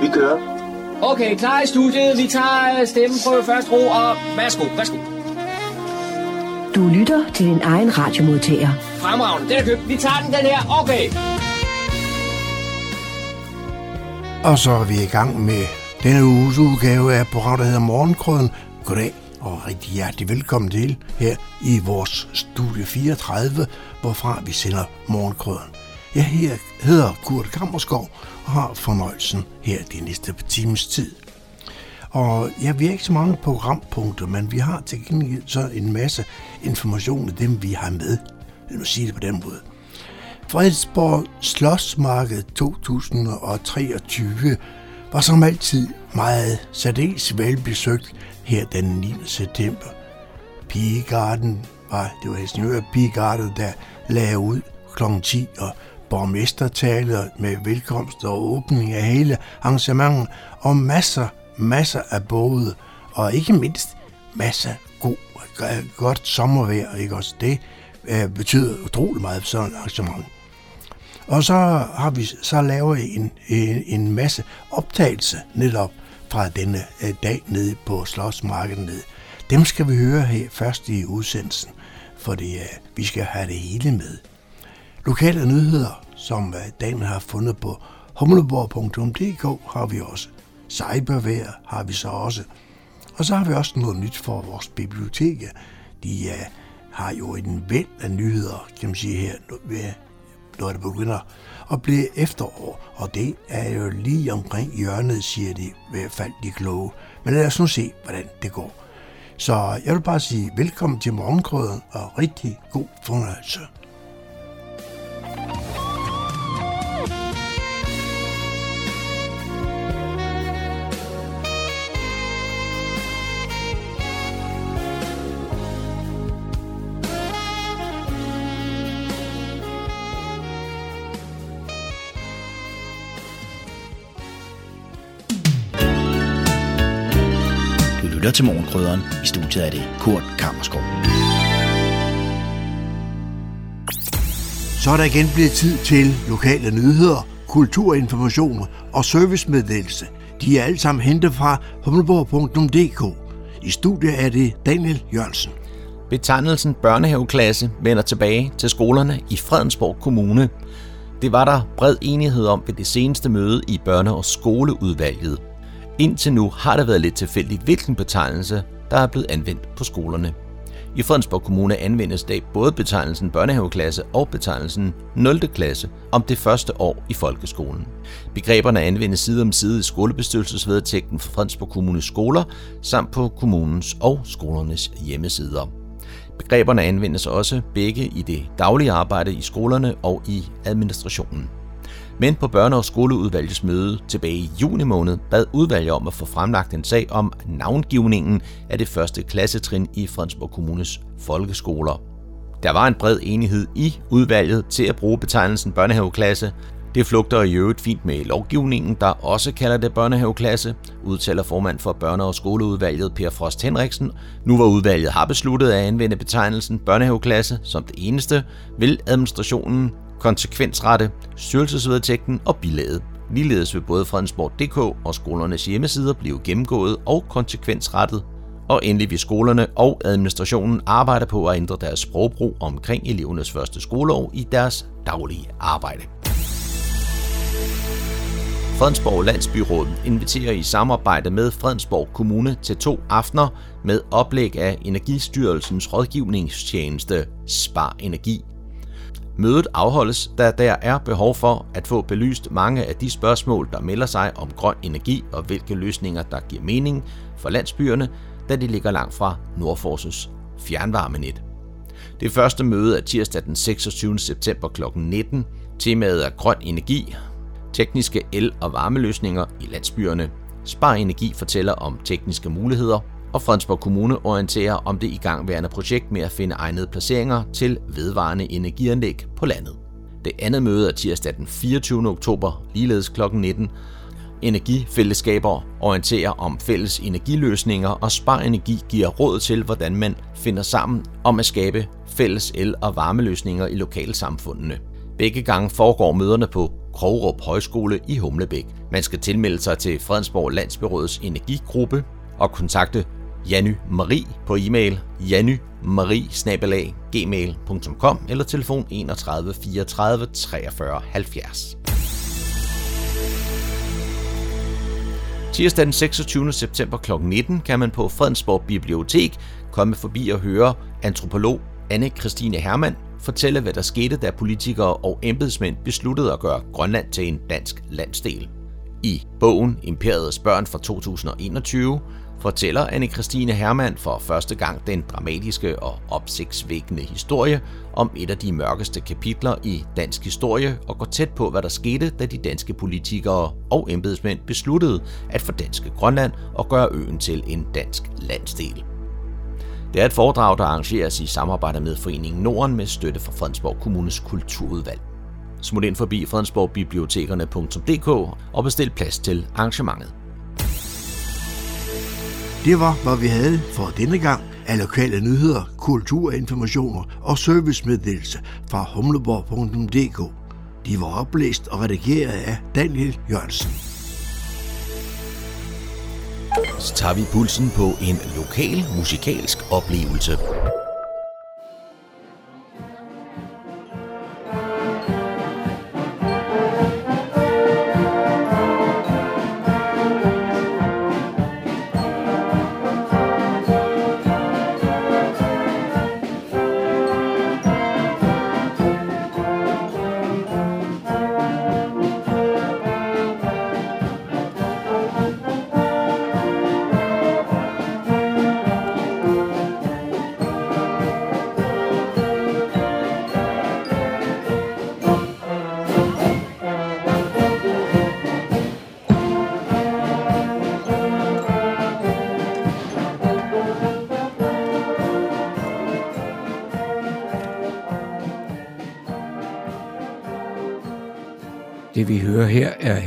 Vi kører. Okay, klar i studiet. Vi tager øh, stemmen på første ro, og værsgo, værsgo. Du lytter til din egen radiomodtager. Fremragende, den er købt. Vi tager den, den her. Okay. Og så er vi i gang med denne uges udgave af programmet, der hedder Morgenkrøden. Goddag og rigtig hjertelig velkommen til her i vores studie 34, hvorfra vi sender Morgenkrøden. Jeg her hedder Kurt Kammerskov har fornøjelsen her de næste times tid. Og ja, vi har ikke så mange programpunkter, men vi har til gengæld så en masse information af dem, vi har med. Lad mig sige det på den måde. Fredsborg Slottsmarked 2023 var som altid meget særdeles velbesøgt her den 9. september. Pigegarden var, det var Helsingør Pigegarden, der lagde ud kl. 10, og borgmestertaler med velkomst og åbning af hele arrangementet, og masser, masser af både, og ikke mindst masser god, godt sommervejr, ikke også det øh, betyder utrolig meget for sådan et arrangement. Og så har vi så lavet en, en, en masse optagelser netop fra denne øh, dag nede på Slottsmarkedet nede. Dem skal vi høre her først i udsendelsen, for det, øh, vi skal have det hele med. Lokale nyheder, som uh, dagen har fundet på humleborg.dk, har vi også. Cybervær har vi så også. Og så har vi også noget nyt for vores biblioteker. De uh, har jo en væld af nyheder, kan man sige her, når det begynder at blive efterår. Og det er jo lige omkring hjørnet, siger de i hvert fald de kloge. Men lad os nu se, hvordan det går. Så jeg vil bare sige velkommen til morgenkrøden og rigtig god fornøjelse. Lytter til Morgenkrydderen. I studiet er det Kurt Kammerskov. Så er der igen blevet tid til lokale nyheder, kulturinformation og servicemeddelelse. De er alle sammen hentet fra humleborg.dk. I studiet er det Daniel Jørgensen. Betegnelsen børnehaveklasse vender tilbage til skolerne i Fredensborg Kommune. Det var der bred enighed om ved det seneste møde i børne- og skoleudvalget. Indtil nu har det været lidt tilfældigt, hvilken betegnelse, der er blevet anvendt på skolerne. I Fredensborg Kommune anvendes dag både betegnelsen børnehaveklasse og betegnelsen 0. klasse om det første år i folkeskolen. Begreberne anvendes side om side i skolebestyrelsesvedtægten for Fredensborg Kommunes skoler samt på kommunens og skolernes hjemmesider. Begreberne anvendes også begge i det daglige arbejde i skolerne og i administrationen. Men på børne- og skoleudvalgets møde tilbage i juni måned bad udvalget om at få fremlagt en sag om navngivningen af det første klassetrin i Fredensborg Kommunes folkeskoler. Der var en bred enighed i udvalget til at bruge betegnelsen børnehaveklasse. Det flugter i øvrigt fint med lovgivningen, der også kalder det børnehaveklasse, udtaler formand for børne- og skoleudvalget Per Frost Henriksen. Nu hvor udvalget har besluttet at anvende betegnelsen børnehaveklasse som det eneste, vil administrationen konsekvensrette, styrelsesvedtægten og bilaget. Ligeledes vil både Fredensborg.dk og skolernes hjemmesider blive gennemgået og konsekvensrettet. Og endelig vil skolerne og administrationen arbejde på at ændre deres sprogbrug omkring elevernes første skoleår i deres daglige arbejde. Fredensborg Landsbyråd inviterer i samarbejde med Fredensborg Kommune til to aftener med oplæg af Energistyrelsens rådgivningstjeneste Spar Energi Mødet afholdes, da der er behov for at få belyst mange af de spørgsmål, der melder sig om grøn energi og hvilke løsninger, der giver mening for landsbyerne, da de ligger langt fra Nordforses fjernvarmenet. Det første møde er tirsdag den 26. september kl. 19. Temaet er grøn energi, tekniske el- og varmeløsninger i landsbyerne. Spar Energi fortæller om tekniske muligheder, og Fredensborg Kommune orienterer om det igangværende projekt med at finde egnede placeringer til vedvarende energianlæg på landet. Det andet møde er tirsdag den 24. oktober, ligeledes kl. 19. Energifællesskaber orienterer om fælles energiløsninger, og Spar Energi giver råd til, hvordan man finder sammen om at skabe fælles el- og varmeløsninger i lokalsamfundene. Begge gange foregår møderne på Krogrup Højskole i Humlebæk. Man skal tilmelde sig til Fredensborg Landsbyrådets energigruppe og kontakte Janny Marie på e-mail jannymarie-gmail.com eller telefon 31 34 43 70. Tirsdag den 26. september kl. 19 kan man på Fredensborg Bibliotek komme forbi og høre antropolog anne Christine Hermann fortælle, hvad der skete, da politikere og embedsmænd besluttede at gøre Grønland til en dansk landsdel. I bogen Imperiets børn fra 2021 fortæller anne Christine Hermann for første gang den dramatiske og opsigtsvækkende historie om et af de mørkeste kapitler i dansk historie og går tæt på, hvad der skete, da de danske politikere og embedsmænd besluttede at fordanske Grønland og gøre øen til en dansk landsdel. Det er et foredrag, der arrangeres i samarbejde med Foreningen Norden med støtte fra Fredensborg Kommunes kulturudvalg. Smut ind forbi fredensborgbibliotekerne.dk og bestil plads til arrangementet. Det var, hvad vi havde for denne gang af lokale nyheder, kulturinformationer og servicemeddelelse fra humleborg.dk. De var oplæst og redigeret af Daniel Jørgensen. Så tager vi pulsen på en lokal musikalsk oplevelse.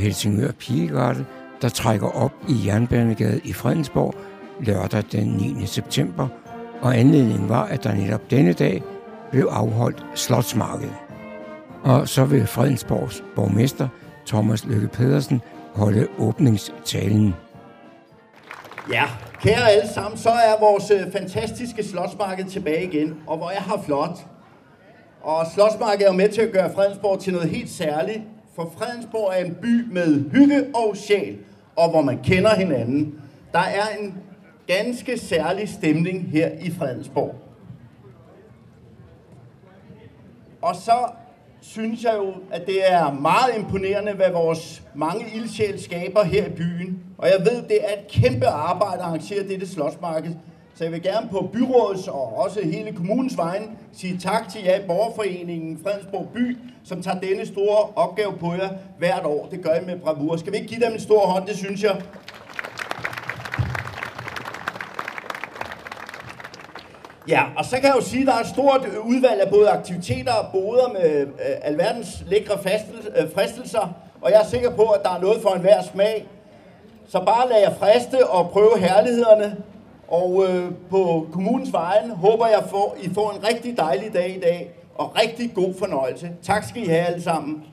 Helsingør Pigegarde, der trækker op i Jernbanegade i Fredensborg lørdag den 9. september, og anledningen var, at der netop denne dag blev afholdt Slotsmarked. Og så vil Fredensborgs borgmester Thomas Lykke Pedersen holde åbningstalen. Ja, kære alle sammen, så er vores øh, fantastiske slotsmarked tilbage igen, og hvor jeg har flot. Og slotsmarkedet er jo med til at gøre Fredensborg til noget helt særligt, for Fredensborg er en by med hygge og sjæl, og hvor man kender hinanden. Der er en ganske særlig stemning her i Fredensborg. Og så synes jeg jo, at det er meget imponerende, hvad vores mange ildsjæl skaber her i byen. Og jeg ved, det er et kæmpe arbejde at arrangere dette slottsmarked. Så jeg vil gerne på byrådets og også hele kommunens vegne sige tak til jer i Borgerforeningen Fredensborg By, som tager denne store opgave på jer hvert år. Det gør I med bravur. Skal vi ikke give dem en stor hånd? Det synes jeg. Ja, og så kan jeg jo sige, at der er et stort udvalg af både aktiviteter og boder med øh, alverdens lækre øh, fristelser, og jeg er sikker på, at der er noget for enhver smag. Så bare lad jer friste og prøve herlighederne, og øh, på kommunens vejen håber jeg, at I får en rigtig dejlig dag i dag, og rigtig god fornøjelse. Tak skal I have alle sammen.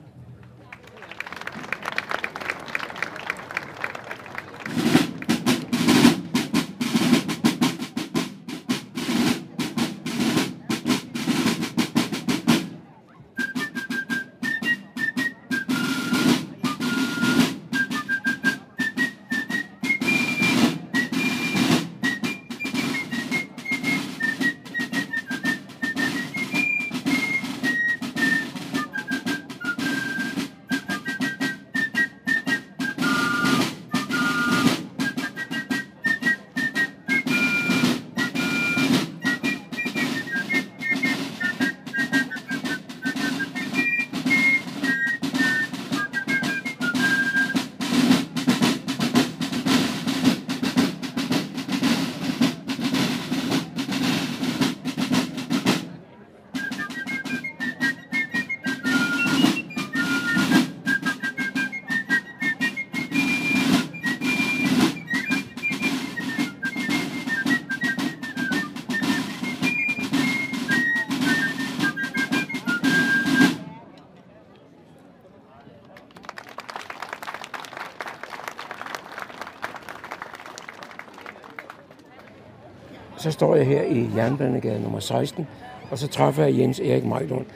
Står jeg her i Jernbanegade nummer 16, og så træffer jeg Jens Erik Majlund.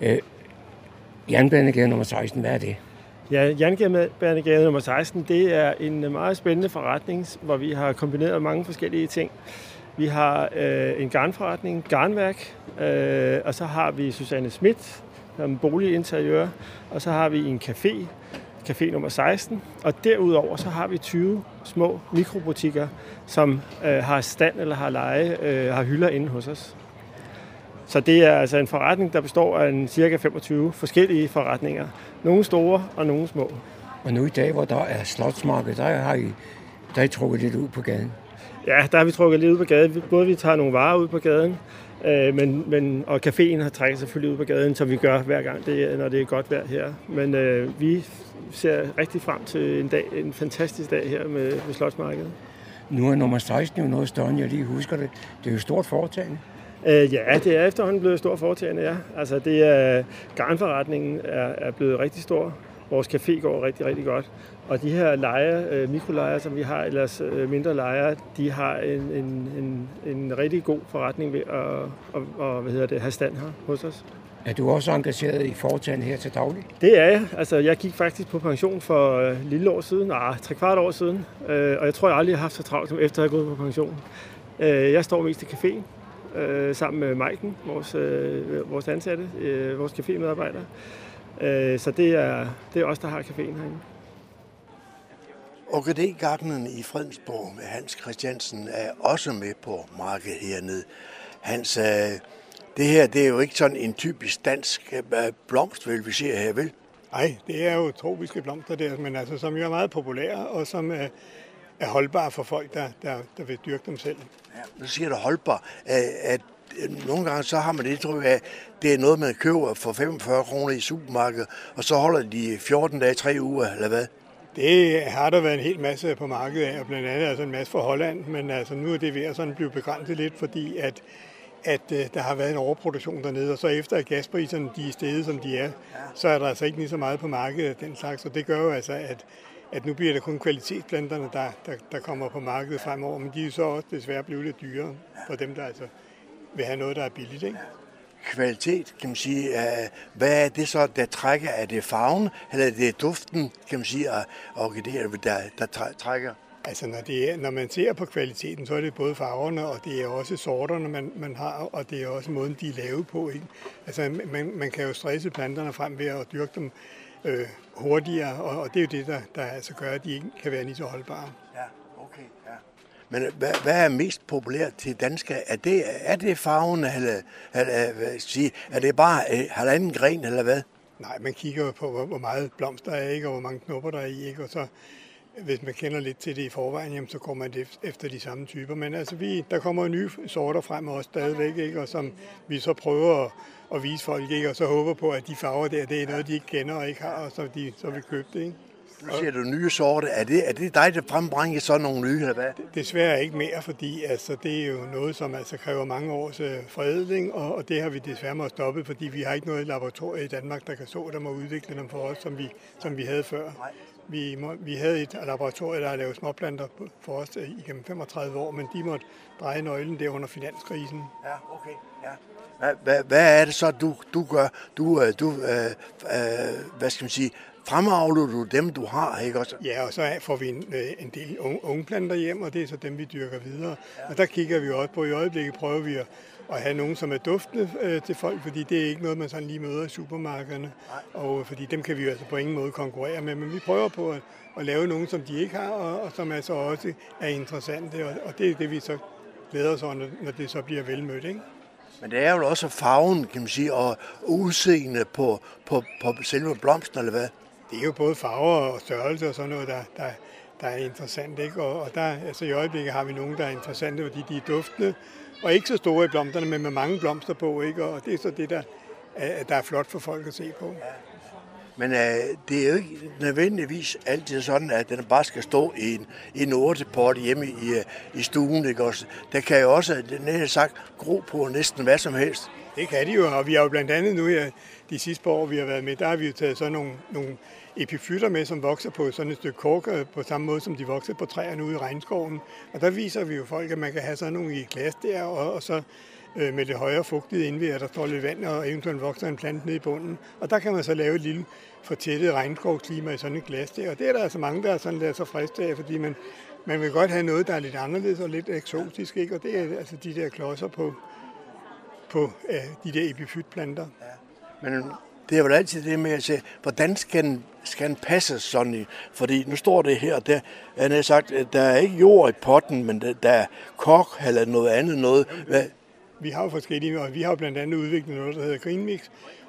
Øh, Jernbanegade nummer 16, hvad er det? Ja, Jernbanegade nummer 16, det er en meget spændende forretning, hvor vi har kombineret mange forskellige ting. Vi har øh, en garnforretning, garnværk, øh, og så har vi Susanne Schmidt, som boliginteriør, og så har vi en café, café nummer 16, og derudover så har vi 20 små mikrobutikker, som øh, har stand eller har leje, øh, har hylder inde hos os. Så det er altså en forretning, der består af en cirka 25 forskellige forretninger. Nogle store og nogle små. Og nu i dag, hvor der er slotsmarked, der har I, der er I trukket lidt ud på gaden. Ja, der har vi trukket lidt ud på gaden. Både vi tager nogle varer ud på gaden, øh, men, men, og caféen har trækket selvfølgelig ud på gaden, som vi gør hver gang, det, når det er godt vejr her. Men øh, vi ser rigtig frem til en dag, en fantastisk dag her med, med Slotsmarkedet. Nu er nummer 16 jo noget større, end jeg lige husker det. Det er jo stort foretagende. Øh, ja, det er efterhånden blevet stor foretagende, ja. Altså, det er, garnforretningen er, er blevet rigtig stor. Vores café går rigtig, rigtig godt. Og de her lejer, øh, mikrolejer, som vi har, eller øh, mindre lejer, de har en, en, en, en rigtig god forretning ved at og, og, hvad hedder det, have stand her hos os. Er du også engageret i foretagende her til daglig? Det er jeg. Altså, jeg gik faktisk på pension for øh, lille år siden, nej, tre kvart år siden, øh, og jeg tror, jeg aldrig har haft så travlt, som efter jeg er gået på pension. Øh, jeg står mest i caféen, øh, sammen med Maiken, vores, øh, vores ansatte, øh, vores cafémedarbejdere. Øh, så det er, det er os, der har caféen herinde. Orkidégardenen i Fredensborg med Hans Christiansen er også med på markedet hernede. Hans, øh, det her det er jo ikke sådan en typisk dansk øh, blomst, vel, vi ser her, vel? Nej, det er jo tropiske blomster der, men altså, som jo er meget populære og som er, er holdbare for folk, der, der, der vil dyrke dem selv. Ja, nu siger du holdbar. At, at nogle gange så har man det tror jeg, det er noget, man køber for 45 kroner i supermarkedet, og så holder de 14 dage, 3 uger, eller hvad? Det har der været en hel masse på markedet af, og blandt andet altså en masse fra Holland, men altså nu er det ved at sådan blive begrænset lidt, fordi at, at uh, der har været en overproduktion dernede, og så efter at gaspriserne de er steget, som de er, så er der altså ikke lige så meget på markedet af den slags, og det gør jo altså, at, at nu bliver det kun kvalitetsplanterne, der, der, der kommer på markedet fremover, men de er så også desværre blevet lidt dyrere for dem, der altså vil have noget, der er billigt. Ikke? Kvalitet, kan man sige. Hvad er det så, der trækker? Er det farven, eller er det duften, kan man sige, af orkideer, der, der trækker? Altså, når, det er, når man ser på kvaliteten, så er det både farverne, og det er også sorterne, man, man har, og det er også måden, de er lavet på. Ikke? Altså, man, man kan jo stresse planterne frem ved at dyrke dem øh, hurtigere, og, og det er jo det, der, der altså gør, at de ikke kan være lige så holdbare. Men hvad, hvad er mest populært til danskere? Er det, er det farven, eller, eller hvad sige, er det bare øh, halvanden gren, eller hvad? Nej, man kigger på, hvor, hvor meget blomster er, ikke, og hvor mange knopper der er i, ikke? og så hvis man kender lidt til det i forvejen, jamen, så går man efter de samme typer. Men altså, vi, der kommer nye sorter frem også stadigvæk, ikke? og som vi så prøver at, at vise folk, ikke? og så håber på, at de farver der, det er noget, de ikke kender og ikke har, og så, de, så vil købe det. Ikke? Nu siger du nye sorter. Er det, er det dig, der frembringer sådan nogle nye, eller hvad? Desværre ikke mere, fordi altså, det er jo noget, som altså kræver mange års øh, forædling, og, og det har vi desværre måttet stoppe, fordi vi har ikke noget laboratorium i Danmark, der kan så dem og udvikle dem for os, som vi, som vi havde før. Vi, må, vi havde et laboratorium, der har lavet småplanter for os øh, igennem 35 år, men de måtte dreje nøglen der under finanskrisen. Ja, okay. Ja. Hvad, hvad, hvad er det så, du, du gør? Du, øh, du øh, øh, hvad skal man sige, fremavler du dem, du har, ikke også? Ja, og så får vi en, øh, en del unge planter hjem, og det er så dem, vi dyrker videre. Ja. Og der kigger vi også på, i øjeblikket prøver vi at, at have nogen, som er duftende øh, til folk, fordi det er ikke noget, man sådan lige møder i supermarkederne. Nej. Og fordi dem kan vi jo altså på ingen måde konkurrere med, men vi prøver på at, at lave nogen, som de ikke har, og, og som altså også er interessante, og, og det er det, vi så glæder os over, når det så bliver velmødt, ikke? Men det er jo også farven, kan man sige, og udseende på, på, på selve blomsten, eller hvad? Det er jo både farver og størrelse og sådan noget, der, der, der er interessant. Ikke? Og, og der, altså i øjeblikket har vi nogle, der er interessante, fordi de er duftende, og ikke så store i blomsterne, men med mange blomster på. Ikke? Og det er så det, der, der er flot for folk at se på. Men øh, det er jo ikke nødvendigvis altid sådan, at den bare skal stå i en, i en urteport hjemme i, øh, i stuen. Ikke? Også, der kan jo også, den sagt, gro på næsten hvad som helst. Det kan de jo, og vi har jo blandt andet nu her, de sidste par år, vi har været med, der har vi jo taget sådan nogle, nogle epifytter med, som vokser på sådan et stykke kork, øh, på samme måde som de vokser på træerne ude i regnskoven. Og der viser vi jo folk, at man kan have sådan nogle i glas der, og, og så øh, med det højere fugtige indvær, der står lidt vand, og eventuelt vokser en plante ned i bunden. Og der kan man så lave et lille fortættet regnskovsklima i sådan et glas der. Og det er der altså mange, der er sådan lidt så friste af, fordi man, man vil godt have noget, der er lidt anderledes og lidt eksotisk, ikke? Og det er altså de der klodser på, på øh, de der epifytplanter. Ja. Men det er vel altid det med at se, hvordan skal den, skal den passe sådan? Fordi nu står det her, der er sagt, at der er ikke jord i potten, men der, der er kok eller noget andet noget. Hvad, vi har jo forskellige, og vi har blandt andet udviklet noget, der hedder Green Mix,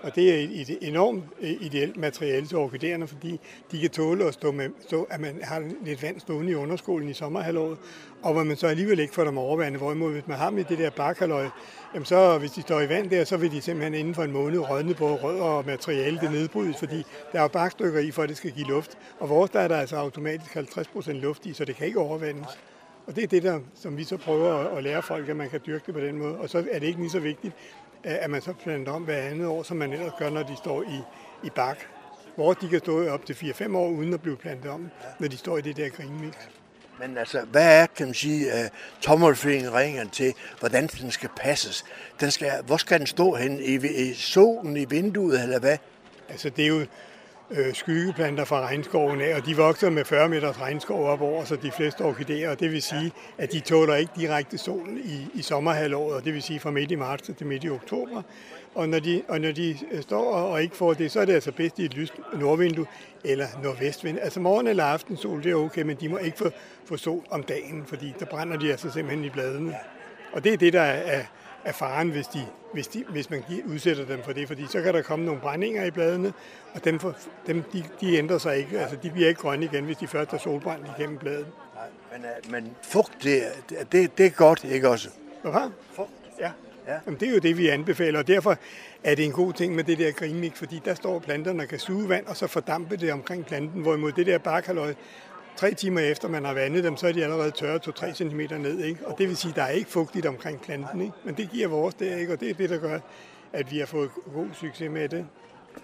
og det er et enormt øh, ideelt materiale til orkiderne, fordi de kan tåle at, stå med, stå, at man har lidt vand stående i underskolen i sommerhalvåret, og hvor man så alligevel ikke får dem overvandet. Hvorimod, hvis man har med det der bakhaløj, jamen så hvis de står i vand der, så vil de simpelthen inden for en måned rådne på rødder og materiale, det nedbrydes, fordi der er jo i, for at det skal give luft. Og vores der er der altså automatisk 50 luft i, så det kan ikke overvandes. Og det er det, der, som vi så prøver at, lære folk, at man kan dyrke det på den måde. Og så er det ikke lige så vigtigt, at man så planter om hver andet år, som man ellers gør, når de står i, i bak. Hvor de kan stå op til 4-5 år, uden at blive plantet om, når de står i det der greenmix. Men altså, hvad er, kan man sige, uh, tommelfingerringen til, hvordan den skal passes? Den skal, hvor skal den stå hen? I, I solen, i vinduet, eller hvad? Altså, det er jo, øh, skyggeplanter fra regnskoven af, og de vokser med 40 meters regnskov op over, så de fleste orkideer, og det vil sige, at de tåler ikke direkte solen i, i sommerhalvåret, og det vil sige fra midt i marts til midt i oktober. Og når de, og når de øh, står og ikke får det, så er det altså bedst i et lyst nordvindue eller nordvestvind. Altså morgen eller aften sol, det er okay, men de må ikke få, få sol om dagen, fordi der brænder de altså simpelthen i bladene. Og det er det, der er, er faren, hvis, de, hvis, de, hvis man udsætter dem for det, fordi så kan der komme nogle brændinger i bladene, og dem, for, dem de, de ændrer sig ikke. Altså, de bliver ikke grønne igen, hvis de først er solbrændt igennem bladet. Nej, men, øh, men fugt, det, det, det er godt, ikke også? Hvad? Fugt? Ja. ja. Jamen, det er jo det, vi anbefaler, og derfor er det en god ting med det der greenmix, fordi der står planterne og kan suge vand, og så fordampe det omkring planten, hvorimod det der barkaløj, tre timer efter man har vandet dem, så er de allerede tørre 2-3 cm ned. Ikke? Og det vil sige, at der er ikke fugtigt omkring planten. Ikke? Men det giver vores der, ikke? og det er det, der gør, at vi har fået god succes med det.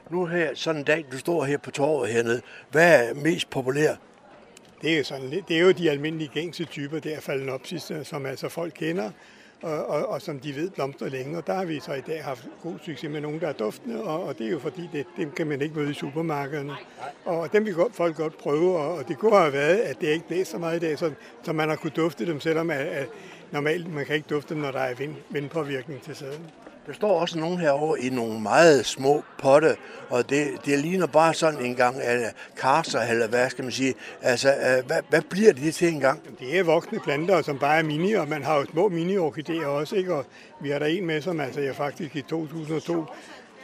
Nu her, sådan en dag, du står her på torvet hernede, hvad er mest populær? Det er, sådan, det er jo de almindelige gængse typer der, Phalaenopsis, som altså folk kender, og, og, og som de ved blomstrer længe. Og der har vi så i dag haft god succes med nogen, der er duftende, og, og det er jo fordi, det, dem kan man ikke møde i supermarkederne. Og dem vil godt, folk godt prøve, og, og det kunne have været, at det ikke blæser så meget i dag, så, så man har kunne dufte dem, selvom at, at normalt man kan ikke dufte dem, når der er vind, vindpåvirkning til sæden. Der står også nogen herovre i nogle meget små potte, og det, det ligner bare sådan en gang af øh, karser, eller hvad skal man sige. Altså, øh, hvad, hvad bliver det til en gang? Det er voksne planter, som bare er mini, og man har jo små mini-orkideer også, ikke? Og vi har der en med, som altså jeg faktisk i 2002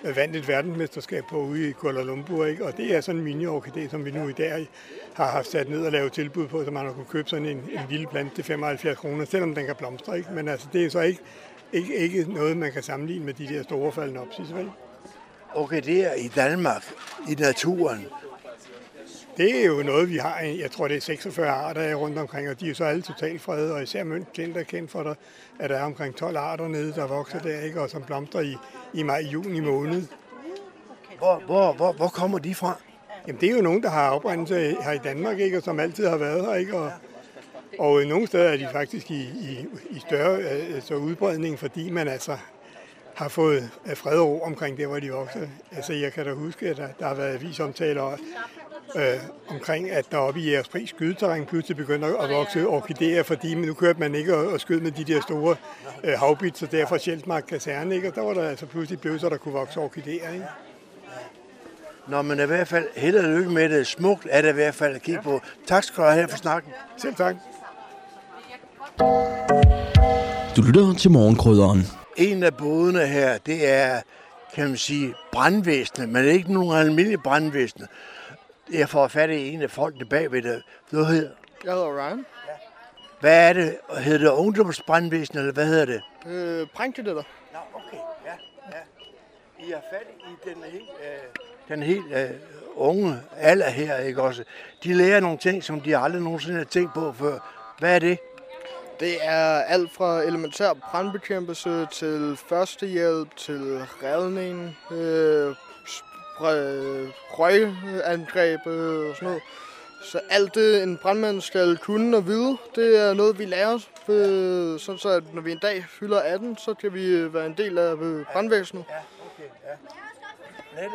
øh, vandt et verdensmesterskab på ude i Kuala Lumpur, ikke? og det er sådan en mini-orkidé, som vi nu i dag har haft sat ned og lavet tilbud på, så man har kunnet købe sådan en, en lille plante til 75 kroner, selvom den kan blomstre. Ikke? Men altså, det er så ikke ikke, ikke noget, man kan sammenligne med de der store phalaenopsis, vel? Okay, det er i Danmark, i naturen. Det er jo noget, vi har, jeg tror det er 46 arter rundt omkring, og de er så alle totalt fredede, og især møntklint er kendt for, dig, at der er omkring 12 arter nede, der vokser der, ikke, og som blomstrer i, i maj-juni måned. Hvor, hvor, hvor, hvor kommer de fra? Jamen, det er jo nogen, der har oprindelse her i Danmark, ikke, og som altid har været her, ikke, og, og nogle steder er de faktisk i, i, i større altså udbredning, fordi man altså har fået øh, fred og ro omkring det, hvor de vokser. Altså, jeg kan da huske, at der, der har været avisomtaler øh, omkring, at der oppe i Jægerspris skydeterræn pludselig begynder at vokse orkideer, fordi nu kørte man ikke og, skød med de der store øh, havbits, og derfor Sjælsmark kaserne, ikke? og der var der altså pludselig så der kunne vokse orkideer. Ikke? Nå, men i hvert fald held og lykke med det. Smukt er det i hvert fald at kigge på. Tak skal du have for snakken. Selv tak. Du lytter til morgenkrydderen. En af bådene her, det er, kan man sige, brandvæsenet, men ikke nogen almindelige brandvæsenet. Jeg får fat i en af folkene bagved det. Hvad hedder Jeg hedder Ryan. Ja. Hvad er det? Hedder det ungdomsbrandvæsen, eller hvad hedder det? Øh, Prængkadetter. Nå, okay. Ja, ja. I har fat i den helt, øh, den helt øh, unge alder her, ikke også? De lærer nogle ting, som de aldrig nogensinde har tænkt på før. Hvad er det? Det er alt fra elementær brandbekæmpelse til førstehjælp til redning, øh, røgangreb øh, og sådan noget. Så alt det, en brandmand skal kunne og vide, det er noget, vi lærer. Øh, sådan så, at når vi en dag fylder 18, så kan vi øh, være en del af øh, brandvæsenet. Ja, okay, ja.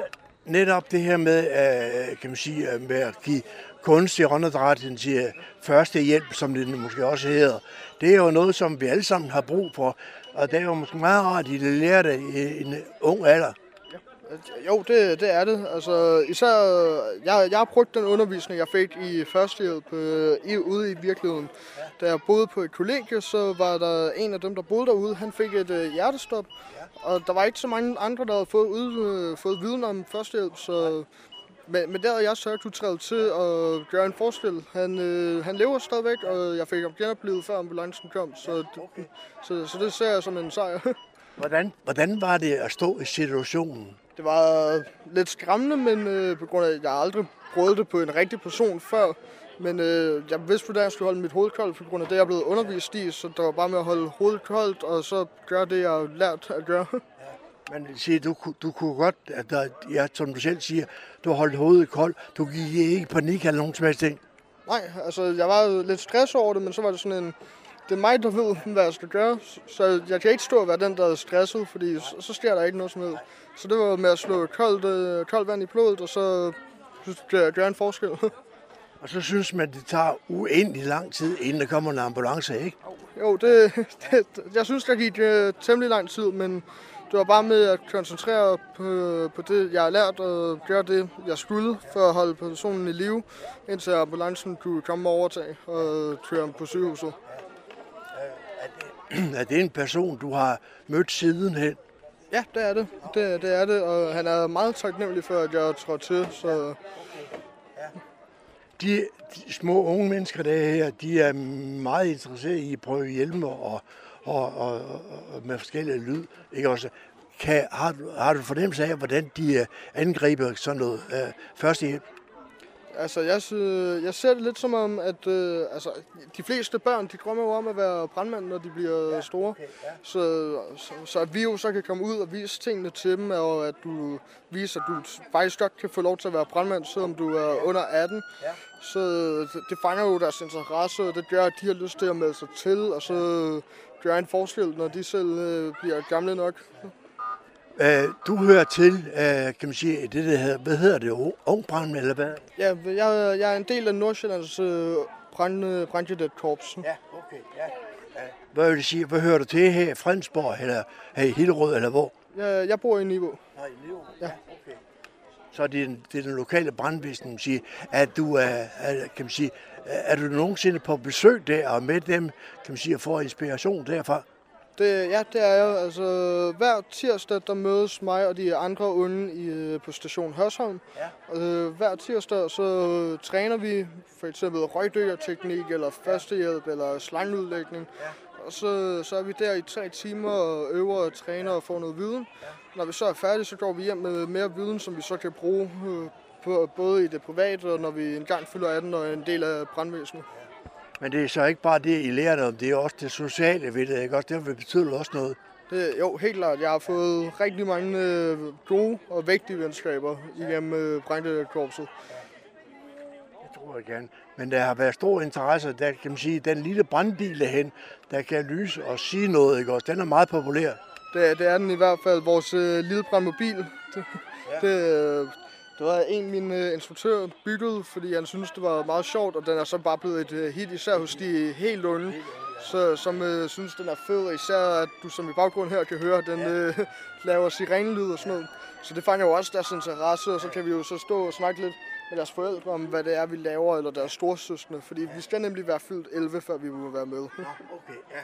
Netop det her med, øh, kan man sige, med at give kunstig åndedræt til første hjælp, som det måske også hedder, det er jo noget, som vi alle sammen har brug for. Og det er jo måske meget rart, at I lærer det i en ung alder. Jo, det, det er det. Altså, især, jeg, jeg har brugt den undervisning, jeg fik i førstehjælp øh, i, ude i virkeligheden. Da jeg boede på et kollegie, så var der en af dem, der boede derude, han fik et øh, hjertestop. Og der var ikke så mange andre, der havde fået, ud, øh, fået viden om førstehjælp, så men, men der havde jeg så kunne træde til at gøre en forskel. Han, øh, han lever stadigvæk, og jeg fik ham genoplevet før ambulancen kom, så, okay. så, så det ser jeg som en sejr. hvordan, hvordan var det at stå i situationen? Det var lidt skræmmende, men øh, på grund af, at jeg aldrig prøvet det på en rigtig person før. Men øh, jeg vidste, hvordan jeg skulle holde mit hoved koldt, på grund af det, jeg blevet undervist i. Så der var bare med at holde hovedet koldt, og så gøre det, jeg har lært at gøre. Men siger, du, du kunne godt, at der, ja, som du selv siger, du har holdt hovedet koldt. Du gik ikke i panik eller nogen som ting. Nej, altså jeg var lidt stresset over det, men så var det sådan en, det er mig, der ved, hvad jeg skal gøre. Så jeg kan ikke stå og være den, der er stresset, fordi så, så sker der ikke noget som helst. Så det var med at slå koldt, øh, koldt vand i blodet, og så gøre en forskel. Og så synes man, det tager uendelig lang tid, inden der kommer en ambulance, ikke? Jo, det, det jeg synes, der gik uh, temmelig lang tid, men det var bare med at koncentrere på, på det, jeg har lært, og gøre det, jeg skulle, for at holde personen i live, indtil ambulancen kunne komme og overtage og køre ham på sygehuset. Er det en person, du har mødt sidenhen? Ja, det er det. det. Det er det, og han er meget taknemmelig for, at jeg trådte til, så de, de små unge mennesker, der er her, de er meget interesserede i at prøve hjælme og, og, og, og med forskellige lyd. Ikke også? Kan, har, har du fornemmelse af, hvordan de øh, angriber sådan noget uh, førstehjælp? Altså, jeg, jeg ser det lidt som om, at øh, altså, de fleste børn, de drømmer jo om at være brandmænd, når de bliver ja, store. Okay, ja. så, så, så at vi jo så kan komme ud og vise tingene til dem, og at du viser, at du faktisk godt kan få lov til at være brandmand, selvom du er under 18. Ja. Så det, det fanger jo deres interesse, og det gør, at de har lyst til at melde sig til, og så gøre en forskel, når de selv øh, bliver gamle nok. Øh, du hører til, øh, kan man sige, det der hedder, hvad hedder det, ungbrand eller hvad? Ja, jeg, jeg er en del af Nordsjællands øh, brand, brandkadet-korps. Ja, okay, ja. ja. Hvad vil det sige, hvad hører du til her i Fredensborg, eller her i Hillerød, eller hvor? Jeg, jeg bor i Niveau. Nej, i Niveau? Ja. ja okay. Så det er, den, det er den lokale brandvæsen, man siger, at du er, er, kan man sige, er du nogensinde på besøg der, og med dem, kan man sige, at få inspiration derfra? Det, ja, det er jeg. Altså, hver tirsdag, der mødes mig og de andre unge i, øh, på station Hørsholm. Ja. Øh, hver tirsdag, så træner vi for eksempel røgdykkerteknik, eller førstehjælp, eller slangudlægning. Ja. Og så, så er vi der i tre timer og øver og træner og får noget viden. Ja. Når vi så er færdige, så går vi hjem med mere viden, som vi så kan bruge øh, på, både i det private, og når vi engang fylder 18 og er en del af brandvæsenet. Men det er så ikke bare det, I lærer om, det er også det sociale ved det, ikke også? Det betyder også noget. Det, jo, helt klart. Jeg har fået rigtig mange øh, gode og vigtige venskaber igennem øh, brændkorpset. Det tror jeg gerne. Men der har været stor interesse, der kan man sige, den lille brandbil hen, der kan lyse og sige noget, ikke også? Den er meget populær. Det, det er den i hvert fald. Vores øh, lille brandmobil, det, ja. det, øh, det var en min uh, instruktør byggede, fordi han synes det var meget sjovt, og den er så bare blevet et uh, hit, især hos de helt unge, så, som uh, synes, den er fed, og især at du som i baggrund her kan høre, den uh, laver sirenelyd og sådan noget. Så det fanger jo også deres interesse, og så kan vi jo så stå og snakke lidt med deres forældre om, hvad det er, vi laver, eller deres storsøstre, fordi vi skal nemlig være fyldt 11, før vi må være med. okay, ja.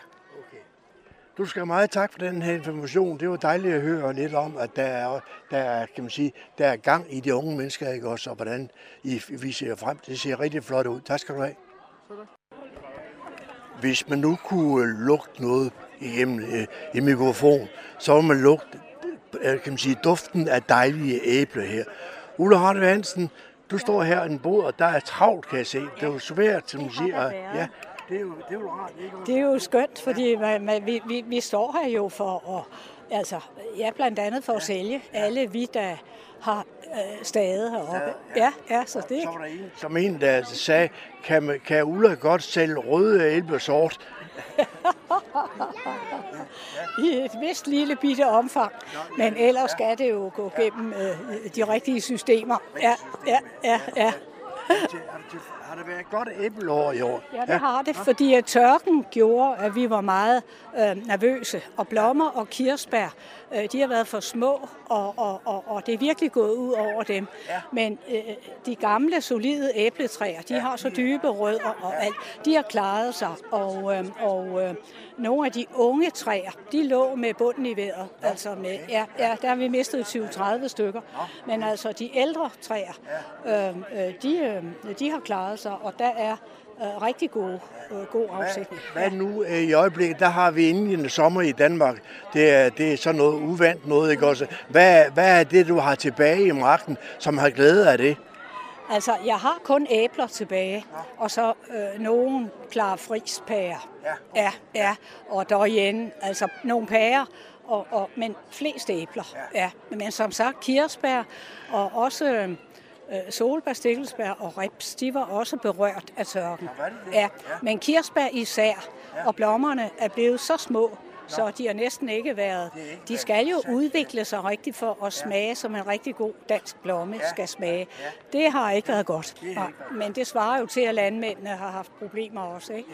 Du skal have meget tak for den her information. Det var dejligt at høre lidt om, at der er, der er, kan man sige, der er gang i de unge mennesker, ikke også, og hvordan I, vi ser frem. Det ser rigtig flot ud. Tak skal du have. Hvis man nu kunne lugte noget igennem øh, i mikrofon, så vil man lugte øh, kan man sige, duften af dejlige æbler her. Ulla Harde Hansen, du står her i en bod, og der er travlt, kan jeg se. Det er jo svært, som man siger. Ja, Det er jo, det er jo rart, ikke? Det er jo skønt, fordi man, man, vi, vi, vi står her jo for at, altså, ja, blandt andet for at sælge alle vi, der har øh, stade heroppe. Ja, ja, så det... Så var der en, som en, der sagde, kan, kan Ulla godt sælge røde elbesort? i et vist lille bitte omfang. Men ellers skal det jo gå gennem øh, de rigtige systemer. Ja, ja, ja, ja. Har det været et godt æbleår i år? Ja, det har det, fordi at tørken gjorde, at vi var meget øh, nervøse. Og blommer og kirsebær, øh, de har været for små, og, og, og, og det er virkelig gået ud over dem. Men øh, de gamle, solide æbletræer, de har så dybe rødder og alt. De har klaret sig, og, øh, og øh, nogle af de unge træer, de lå med bunden i vejret. Altså med, ja, ja, der har vi mistet 20-30 stykker. Men altså de ældre træer, øh, øh, de, øh, de har klaret sig, og der er øh, rigtig god, øh, god afsætning. Hvad nu øh, i øjeblikket, der har vi indledende sommer i Danmark. Det er, det er sådan noget uvandt noget, ikke også? Hvad, hvad er det, du har tilbage i marken, som har glæde af det? Altså, jeg har kun æbler tilbage, og så øh, nogle klar frispærer. Ja. ja, ja, og derhjemme, altså nogle pærer, og, og, men flest æbler. Ja. ja. Men som sagt, kirsebær og også øh, solbær, stikkelsbær og rips, de var også berørt af tørken. Ja, men kirsebær især, og blommerne er blevet så små, så de har næsten ikke været. De skal jo udvikle sig rigtigt for at smage, som en rigtig god dansk blomme skal smage. Det har ikke været godt. Men det svarer jo til, at landmændene har haft problemer også. Ikke?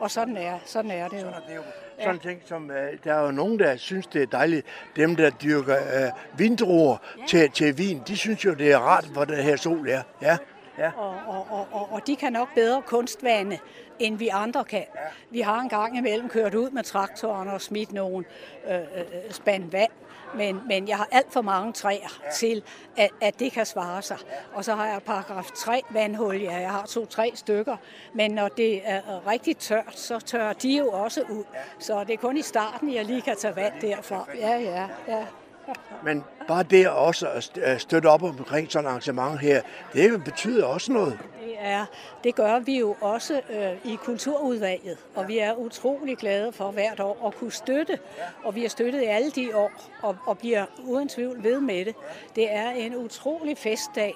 Og sådan er, sådan er det jo. Sådan ting som, øh, der er jo nogen, der synes, det er dejligt. Dem, der dyrker øh, vindruer til, til vin, de synes jo, det er rart, hvor den her sol er. Ja. Ja. Og, og, og, og, og de kan nok bedre kunstvande, end vi andre kan. Vi har en gang imellem kørt ud med traktoren og smidt nogle øh, øh, spand vand, men, men jeg har alt for mange træer til, at, at det kan svare sig. Og så har jeg paragraf 3 vandhul, ja, jeg har to-tre stykker, men når det er rigtig tørt, så tørrer de jo også ud. Så det er kun i starten, jeg lige kan tage vand derfra. Ja, ja, ja. Men bare det også at støtte op omkring sådan et arrangement her, det betyder også noget. Det, er, det gør vi jo også øh, i kulturudvalget, og vi er utrolig glade for hvert år at kunne støtte, og vi har støttet i alle de år, og, og bliver uden tvivl ved med det. Det er en utrolig festdag,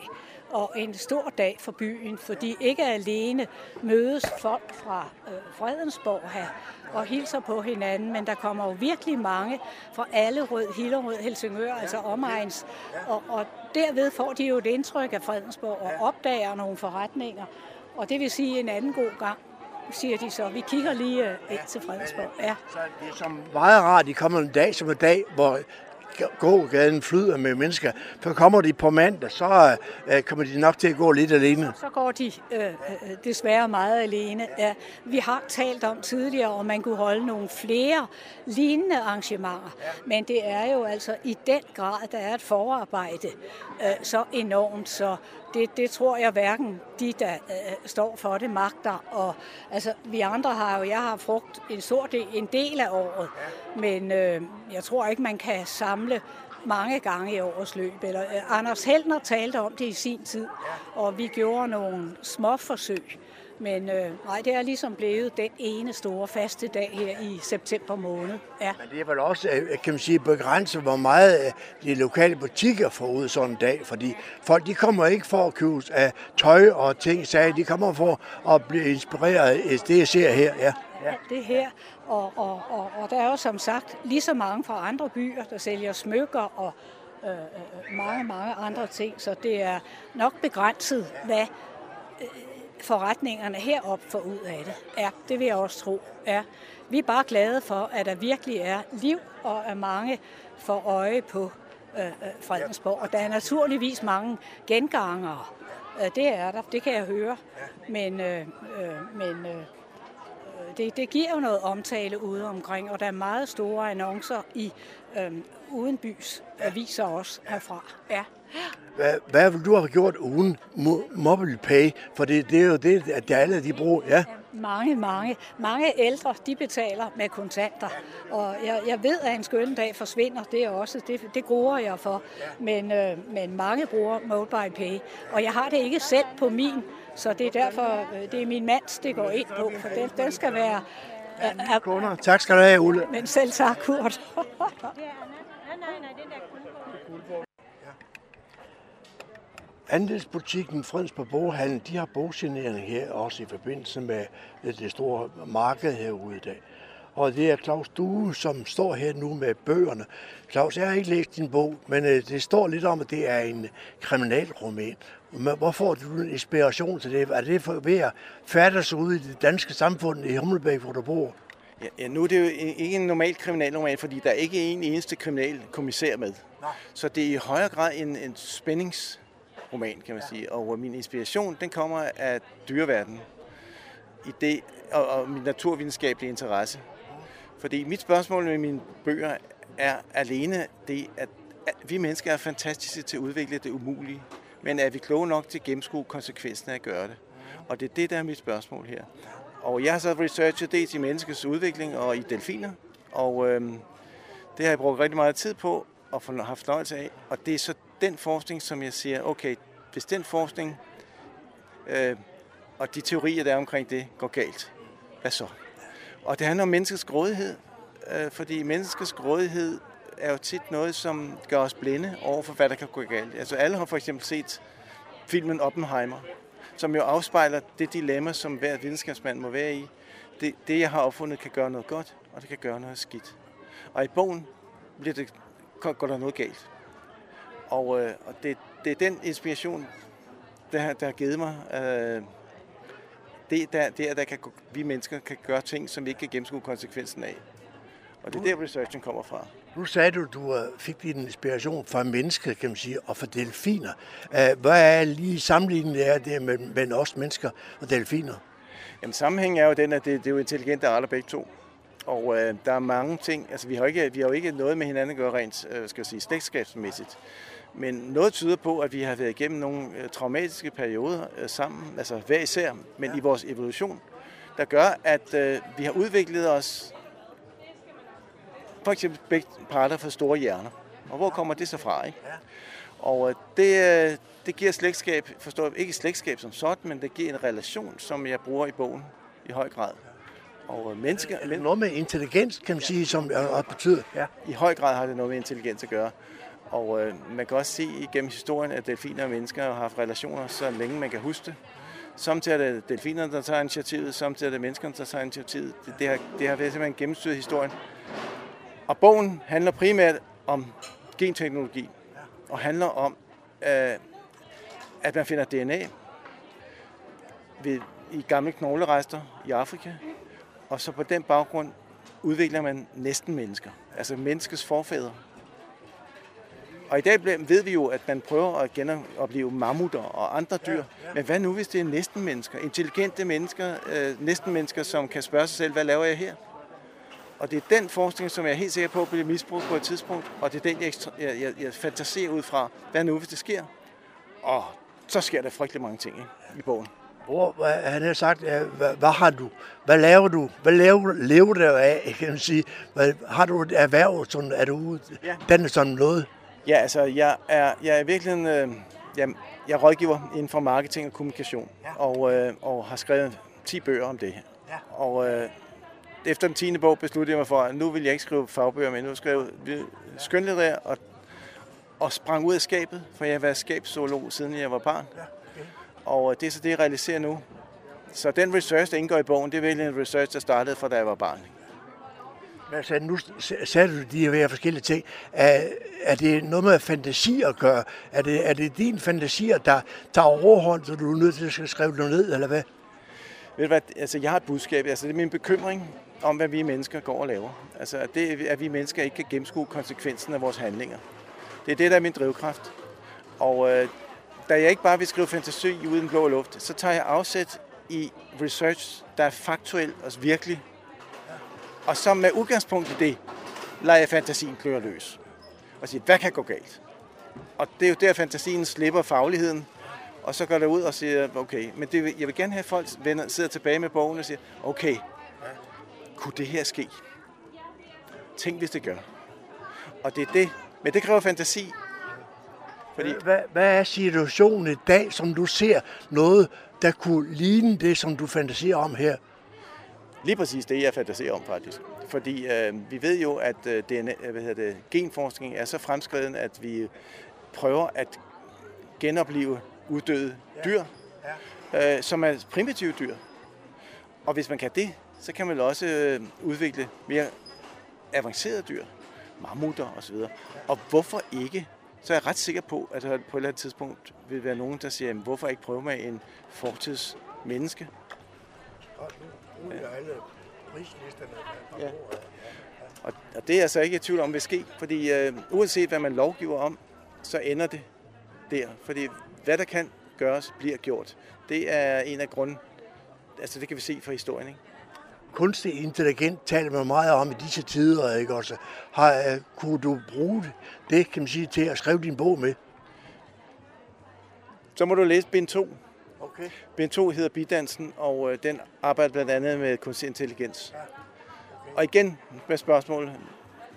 og en stor dag for byen, fordi ikke alene mødes folk fra øh, Fredensborg her og hilser på hinanden, men der kommer jo virkelig mange fra alle rød, Hillerød, Helsingør, altså omegns, og, og derved får de jo et indtryk af Fredensborg og opdager nogle forretninger, og det vil sige en anden god gang siger de så. Vi kigger lige øh, ind til Fredensborg. Ja. Det er som meget rart, de kommer en dag som en dag, hvor gågaden flyder med mennesker. Så kommer de på mandag, så øh, kommer de nok til at gå lidt alene. Så går de øh, øh, desværre meget alene. Ja, vi har talt om tidligere, om man kunne holde nogle flere lignende arrangementer. Men det er jo altså i den grad, der er et forarbejde øh, så enormt, så det, det tror jeg hverken de, der øh, står for det, magter. Og, altså, vi andre har jo, jeg har frugt en stor del, en del af året, men øh, jeg tror ikke, man kan samle mange gange i årets løb. Eller, øh, Anders Heldner talte om det i sin tid, og vi gjorde nogle små forsøg. Men øh, nej, det er ligesom blevet den ene store faste dag her i september måned. Ja. Men det er vel også, øh, kan man sige, begrænset, hvor meget øh, de lokale butikker får ud sådan en dag. Fordi folk, de kommer ikke for at købe af tøj og ting, sagde, de kommer for at blive inspireret af det, jeg ser her. Ja. Ja. det her. Og, og, og, og der er jo som sagt lige så mange fra andre byer, der sælger smykker og øh, øh, mange, mange andre ting. Så det er nok begrænset, hvad øh, forretningerne heroppe får ud af det. Ja, det vil jeg også tro. Ja. Vi er bare glade for, at der virkelig er liv, og at mange får øje på øh, øh, Fredensborg. Og der er naturligvis mange gengangere. Det er der, det kan jeg høre. Men, øh, øh, men øh, øh, det, det giver jo noget omtale ude omkring, og der er meget store annoncer i øh, udenbys aviser også herfra. Ja. Hvad, hvad vil du have gjort uden mo- mobile pay? For det, det er jo det, at alle de bruger. Ja. Mange, mange. Mange ældre, de betaler med kontanter. Og jeg, jeg ved, at en skøn dag forsvinder. Det er også, det, det gruer jeg for. Men, øh, men mange bruger mobile pay. Og jeg har det ikke selv på min Så det er derfor, øh, det er min mands, det går ind på, for den, den skal være... Kunder. Tak skal du have, Ulle. Men selv tak, Kurt. Andelsbutikken Fredensborg Boghandel, de har bogsignering her, også i forbindelse med det store marked herude i dag. Og det er Claus Due, som står her nu med bøgerne. Claus, jeg har ikke læst din bog, men øh, det står lidt om, at det er en kriminalroman. Men hvor får du en inspiration til det? Er det for, ved at færdes ude i det danske samfund i Hummelbæk, hvor du bor? Ja, ja, nu er det jo ikke en normal kriminalroman, fordi der er ikke en eneste kriminalkommissær med. Nej. Så det er i højere grad en, en spændingsroman, kan man ja. sige. Og min inspiration, den kommer af dyreverdenen. I det, og, og min naturvidenskabelige interesse. Fordi mit spørgsmål med mine bøger er alene det, at vi mennesker er fantastiske til at udvikle det umulige. Men er vi kloge nok til at gennemskue konsekvensen af at gøre det? Og det er det, der er mit spørgsmål her. Og jeg har så researchet det i menneskets udvikling og i delfiner. Og øh, det har jeg brugt rigtig meget tid på og haft fornøjelse af. Og det er så den forskning, som jeg siger, okay, hvis den forskning øh, og de teorier, der er omkring det, går galt, hvad så? Og det handler om menneskets grådighed, øh, fordi menneskets grådighed er jo tit noget, som gør os blinde over for, hvad der kan gå galt. Altså alle har for eksempel set filmen Oppenheimer, som jo afspejler det dilemma, som hver videnskabsmand må være i. Det, det, jeg har opfundet, kan gøre noget godt, og det kan gøre noget skidt. Og i bogen bliver det, går der noget galt. Og, øh, og det, det er den inspiration, der, der har givet mig. Øh, det der, der, der kan, vi mennesker kan gøre ting, som vi ikke kan gennemskue konsekvensen af. Og det er der, researchen kommer fra. Nu sagde du, at du fik din inspiration fra mennesker, kan man sige, og fra delfiner. Hvad er lige sammenligningen er det mellem os mennesker og delfiner? Jamen sammenhængen er jo den, at det, det er jo intelligente arter begge to. Og øh, der er mange ting, altså vi har, ikke, vi har jo ikke noget med hinanden at gøre rent, øh, skal jeg sige, slægtskabsmæssigt. Men noget tyder på, at vi har været igennem nogle øh, traumatiske perioder øh, sammen, altså hver især, men ja. i vores evolution, der gør, at øh, vi har udviklet os, for eksempel begge parter for store hjerner. Og hvor kommer det så fra? Ikke? Ja. Og det, det giver slægtskab, forstår jeg, ikke slægtskab som sådan, men det giver en relation, som jeg bruger i bogen i høj grad. Og mennesker... Er det noget med intelligens, kan man sige, som er betyder? Ja. I høj grad har det noget med intelligens at gøre. Og øh, man kan også se igennem historien, at delfiner og mennesker har haft relationer, så længe man kan huske det. Samtidig er det delfinerne, der tager initiativet, samtidig er det menneskerne, der tager initiativet. Det, det, har, det har simpelthen gennemstyret historien. Og bogen handler primært om genteknologi, og handler om, øh, at man finder DNA ved, i gamle knoglerester i Afrika, og så på den baggrund udvikler man næsten mennesker, altså menneskets forfædre. Og i dag ved vi jo, at man prøver at genopleve mammutter og andre dyr. Ja, ja. Men hvad nu, hvis det er næsten mennesker? Intelligente mennesker, øh, næsten mennesker, som kan spørge sig selv, hvad laver jeg her? Og det er den forskning, som jeg er helt sikker på bliver misbrugt på et tidspunkt. Og det er den, jeg, jeg, jeg, jeg fantaserer ud fra, hvad nu, hvis det sker? Og så sker der frygtelig mange ting ikke, i bogen. Hvor, han har sagt, hvad, hvad har du, hvad laver du, hvad laver, lever du af, kan man sige, hvad, har du et erhverv, sådan, er du ude, ja. den sådan noget? Ja, altså, jeg er, jeg er virkelig en, øh, jeg, jeg er rådgiver inden for marketing og kommunikation, ja. og, øh, og har skrevet 10 bøger om det. Ja. Og øh, efter den 10. bog besluttede jeg mig for, at nu vil jeg ikke skrive fagbøger, men nu skrive skønlitterær og, og sprang ud af skabet, for jeg har været skabszoolog siden jeg var barn. Og øh, det er så det, jeg realiserer nu. Så den research, der indgår i bogen, det er virkelig en research, der startede fra da jeg var barn. Sagde, nu sagde du de her forskellige ting. Er, er det noget med fantasi at gøre? Er det, er det din fantasier, der tager overhånd, så du er nødt til at skrive det ned, eller hvad? Ved du hvad, altså jeg har et budskab. Altså det er min bekymring om, hvad vi mennesker går og laver. Altså at, det, at vi mennesker ikke kan gennemskue konsekvensen af vores handlinger. Det er det, der er min drivkraft. Og øh, da jeg ikke bare vil skrive fantasi uden blå luft, så tager jeg afsæt i research, der er faktuel og virkelig og så med udgangspunkt i det, lader jeg fantasien kløre løs. Og siger, hvad kan gå galt? Og det er jo der, fantasien slipper fagligheden, og så går det ud og siger, okay, men det, jeg vil gerne have, at folk vender, sidder tilbage med bogen og siger, okay, kunne det her ske? Tænk, hvis det gør. Og det er det, men det kræver fantasi. Fordi... Hvad, hvad er situationen i dag, som du ser noget der kunne ligne det, som du fantaserer om her? Lige præcis det, jeg fantaserer om faktisk. Fordi øh, vi ved jo, at øh, DNA, hvad hedder det, genforskning er så fremskreden, at vi prøver at genopleve uddøde dyr, øh, som er primitive dyr. Og hvis man kan det, så kan man også øh, udvikle mere avancerede dyr, mammutter osv. Og hvorfor ikke? Så er jeg ret sikker på, at der på et eller andet tidspunkt vil være nogen, der siger, jamen, hvorfor ikke prøve med en fortidsmenneske? Ja. Og, og det er altså ikke i tvivl om, vil ske, fordi øh, uanset hvad man lovgiver om, så ender det der. Fordi hvad der kan gøres, bliver gjort. Det er en af grunden. Altså det kan vi se fra historien, ikke? Kunstig intelligent taler man meget om i disse tider, ikke også? Har, uh, kunne du bruge det, det, kan man sige, til at skrive din bog med? Så må du læse bind 2. Okay. Bind 2 hedder Bidansen, og øh, den arbejder blandt andet med kunstig intelligens. Ja. Okay. Og igen med spørgsmål,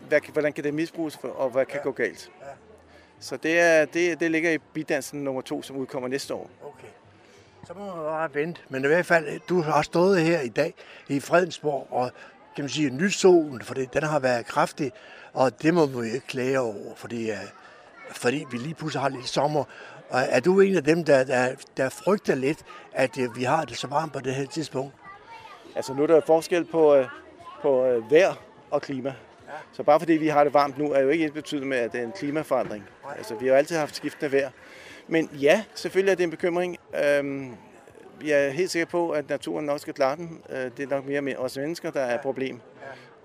hvad, hvordan kan det misbruges, og hvad kan ja. gå galt? Ja. Så det, er, det, det ligger i Bidansen nummer 2, som udkommer næste år. Okay. Så må man bare vente. Men i hvert fald, du har stået her i dag i Fredensborg, og kan man sige, nyt solen, for den har været kraftig, og det må vi ikke klage over, fordi, fordi vi lige pludselig har lidt sommer. Og er du en af dem, der, der, der frygter lidt, at øh, vi har det så varmt på det her tidspunkt? Altså nu er der forskel på, øh, på øh, vejr og klima. Så bare fordi vi har det varmt nu, er jo ikke ens betydende med, at det er en klimaforandring. Altså, vi har jo altid haft skiftende vejr. Men ja, selvfølgelig er det en bekymring. Øhm, jeg er helt sikker på, at naturen nok skal klare den. Øh, det er nok mere med os mennesker, der er et problem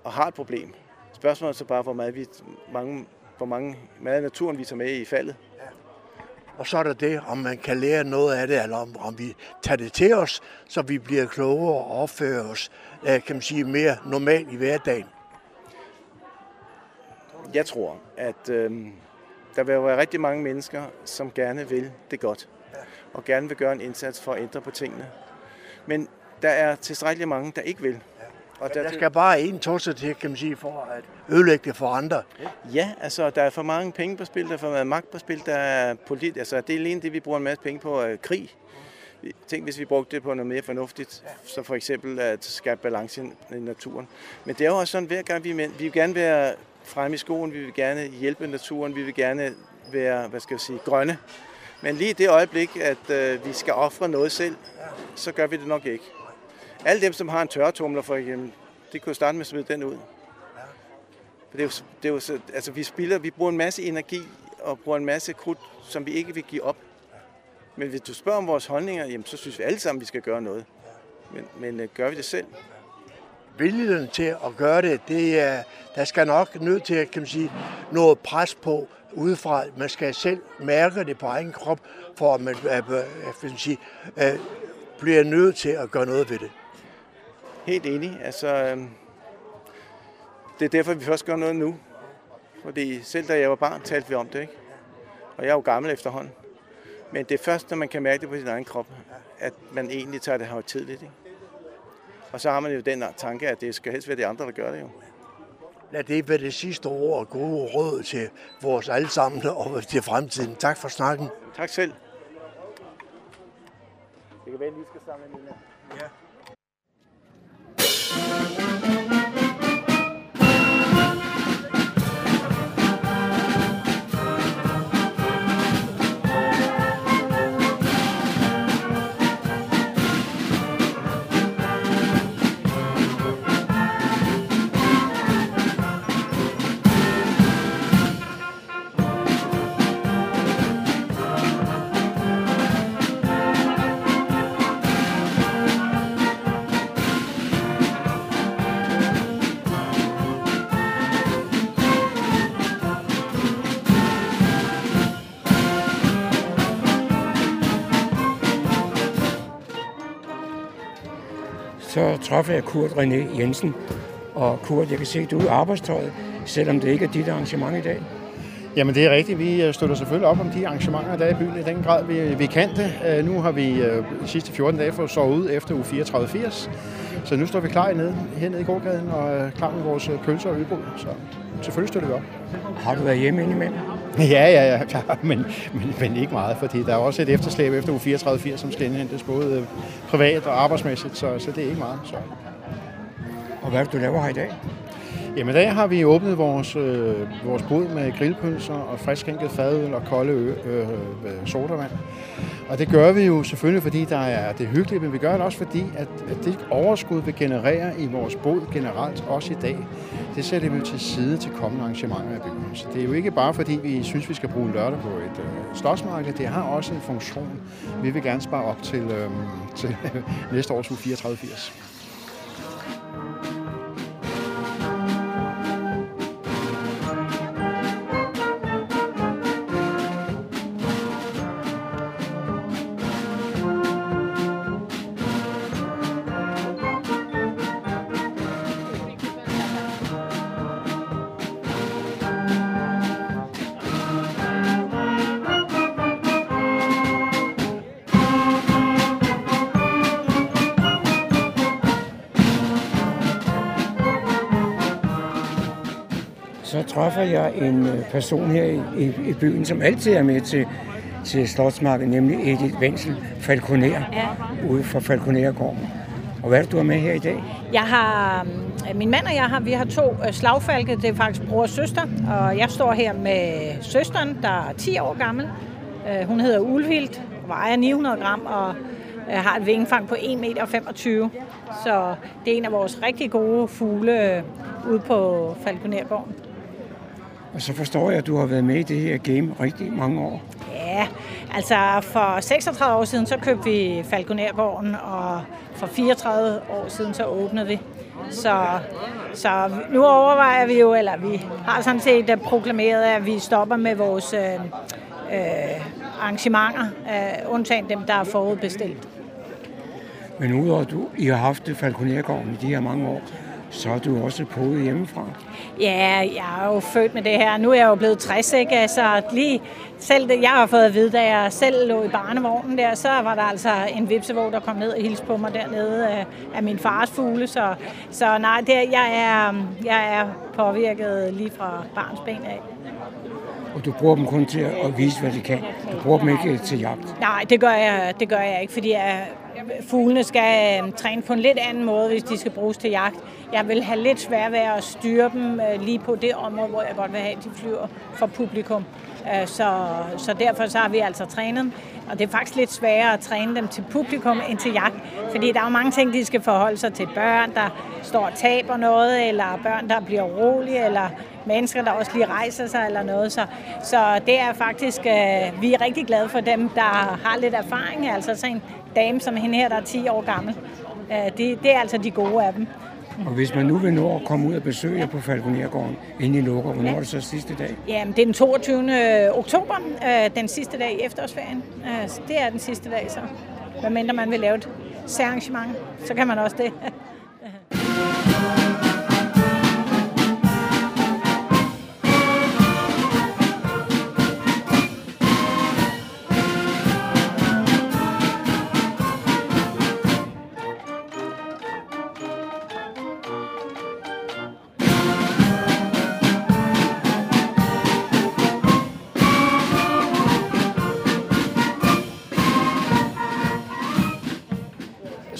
og har et problem. Spørgsmålet er så bare, hvor meget, vi, mange, hvor mange meget naturen vi tager med i faldet. Og så er der det, om man kan lære noget af det, eller om, om vi tager det til os, så vi bliver klogere og opfører os, øh, kan man sige, mere normalt i hverdagen. Jeg tror, at øh, der vil være rigtig mange mennesker, som gerne vil det godt, og gerne vil gøre en indsats for at ændre på tingene. Men der er tilstrækkeligt mange, der ikke vil. Og der, der skal bare en tosset til, kan man sige, for at ødelægge det for andre. Ja, altså der er for mange penge på spil, der er for meget magt på spil, der er polit, altså det er alene det, vi bruger en masse penge på, uh, krig. Tænk, hvis vi brugte det på noget mere fornuftigt, så for eksempel at skabe balance i naturen. Men det er jo også sådan, hver gang vi, vi vil gerne være fremme i skoen, vi vil gerne hjælpe naturen, vi vil gerne være, hvad skal jeg sige, grønne. Men lige i det øjeblik, at øh, vi skal ofre noget selv, så gør vi det nok ikke. Alle dem, som har en tørretumler for eksempel, de kunne starte med at smide den ud. For det er jo, det er jo så, altså vi spilder, vi bruger en masse energi og bruger en masse krudt, som vi ikke vil give op. Men hvis du spørger om vores holdninger, jamen, så synes vi alle sammen, vi skal gøre noget. Men, men øh, gør vi det selv? Viljen til at gøre det, det er, der skal nok nødt til kan man sige, noget pres på udefra. Man skal selv mærke det på egen krop, for at man øh, øh, man sige, øh, bliver nødt til at gøre noget ved det. Helt enig. Altså, øhm, det er derfor, vi først gør noget nu. Fordi selv da jeg var barn, talte vi om det, ikke? Og jeg er jo gammel efterhånden. Men det er først, når man kan mærke det på sin egen krop, at man egentlig tager det her tidligt, ikke? Og så har man jo den tanke, at det skal helst være de andre, der gør det jo. Lad det være det sidste ord og gode råd til vores allesammen og til fremtiden. Tak for snakken. Tak selv. Det kan være, at I skal samle mine. Ja. Så træffer jeg Kurt René Jensen. Og Kurt, jeg kan se, at du er arbejdstøjet, selvom det ikke er dit arrangement i dag. Jamen det er rigtigt. Vi øh, støtter selvfølgelig op om de arrangementer, der er i byen i den grad, vi, vi kan det. Uh, nu har vi uh, de sidste 14 dage fået sovet ud efter u 34-80. Så nu står vi klar nede, hernede i gårdgaden og klar med vores pølser og ølbrød. Så selvfølgelig støtter vi op. Har du været hjemme indimellem? Ja, ja, ja, ja men, men, men ikke meget, fordi der er også et efterslæb efter u 34 som skal indhentes både øh, privat og arbejdsmæssigt, så, så det er ikke meget. Så. Og hvad er det, du laver her i dag? Jamen i dag har vi åbnet vores, øh, vores bod med grillpølser og friskænket fadøl og kolde ø, øh, øh, sodavand. Og det gør vi jo selvfølgelig, fordi der er det hyggelige, men vi gør det også fordi, at, at det overskud, vi genererer i vores bod generelt, også i dag, det sætter vi til side til kommende arrangementer i byen. Så det er jo ikke bare fordi, vi synes, vi skal bruge lørdag på et øh, slåsmarked, Det har også en funktion. Vi vil gerne spare op til, øh, til næste års uge 34-80. Træffer jeg en øh, person her i, i, i byen, som altid er med til, til Slottsmarkedet, nemlig Edith Wenzel Falconer, ja. ude fra Falconergården. Og hvad er det, du har med her i dag? Jeg har, øh, min mand og jeg har, vi har to øh, slagfalke, det er faktisk bror og søster, og jeg står her med søsteren, der er 10 år gammel. Hun hedder Ulvild, vejer 900 gram og har et vingefang på 1,25 meter. Så det er en af vores rigtig gode fugle ude på Falconergården. Og så forstår jeg, at du har været med i det her game rigtig mange år. Ja, altså for 36 år siden, så købte vi Falconergården, og for 34 år siden, så åbnede vi. Så, så nu overvejer vi jo, eller vi har sådan set øh, proklameret, at vi stopper med vores øh, øh, arrangementer, øh, undtagen dem, der er forudbestilt. Men udover at du, I har haft Falconergården i de her mange år, så er du også på hjemmefra. Ja, jeg er jo født med det her. Nu er jeg jo blevet 60, ikke? Så lige selv det, jeg har fået at vide, da jeg selv lå i barnevognen der, så var der altså en vipsevåg, der kom ned og hilste på mig dernede af, af min fars fugle. Så, så nej, det, jeg, er, jeg er påvirket lige fra barns ben af. Og du bruger dem kun til at vise, hvad de kan. Du bruger dem ikke til jagt. Nej, det gør jeg, det gør jeg ikke, fordi jeg, fuglene skal øh, træne på en lidt anden måde, hvis de skal bruges til jagt. Jeg vil have lidt svært ved at styre dem øh, lige på det område, hvor jeg godt vil have, at de flyver for publikum. Øh, så, så derfor så har vi altså trænet dem. Og det er faktisk lidt sværere at træne dem til publikum end til jagt. Fordi der er jo mange ting, de skal forholde sig til. Børn, der står og taber noget, eller børn, der bliver rolige, eller mennesker, der også lige rejser sig eller noget. Så, så det er faktisk, øh, vi er rigtig glade for dem, der har lidt erfaring. Altså sådan en dame som hende her, der er 10 år gammel. Øh, det, det er altså de gode af dem. Og hvis man nu vil nå at komme ud og besøge jer på Falconergården, inden I lukker, hvornår ja. er det så sidste dag? Jamen, det er den 22. oktober, øh, den sidste dag i efterårsferien. Øh, det er den sidste dag, så. Hvad mindre man vil lave et særarrangement, så kan man også det.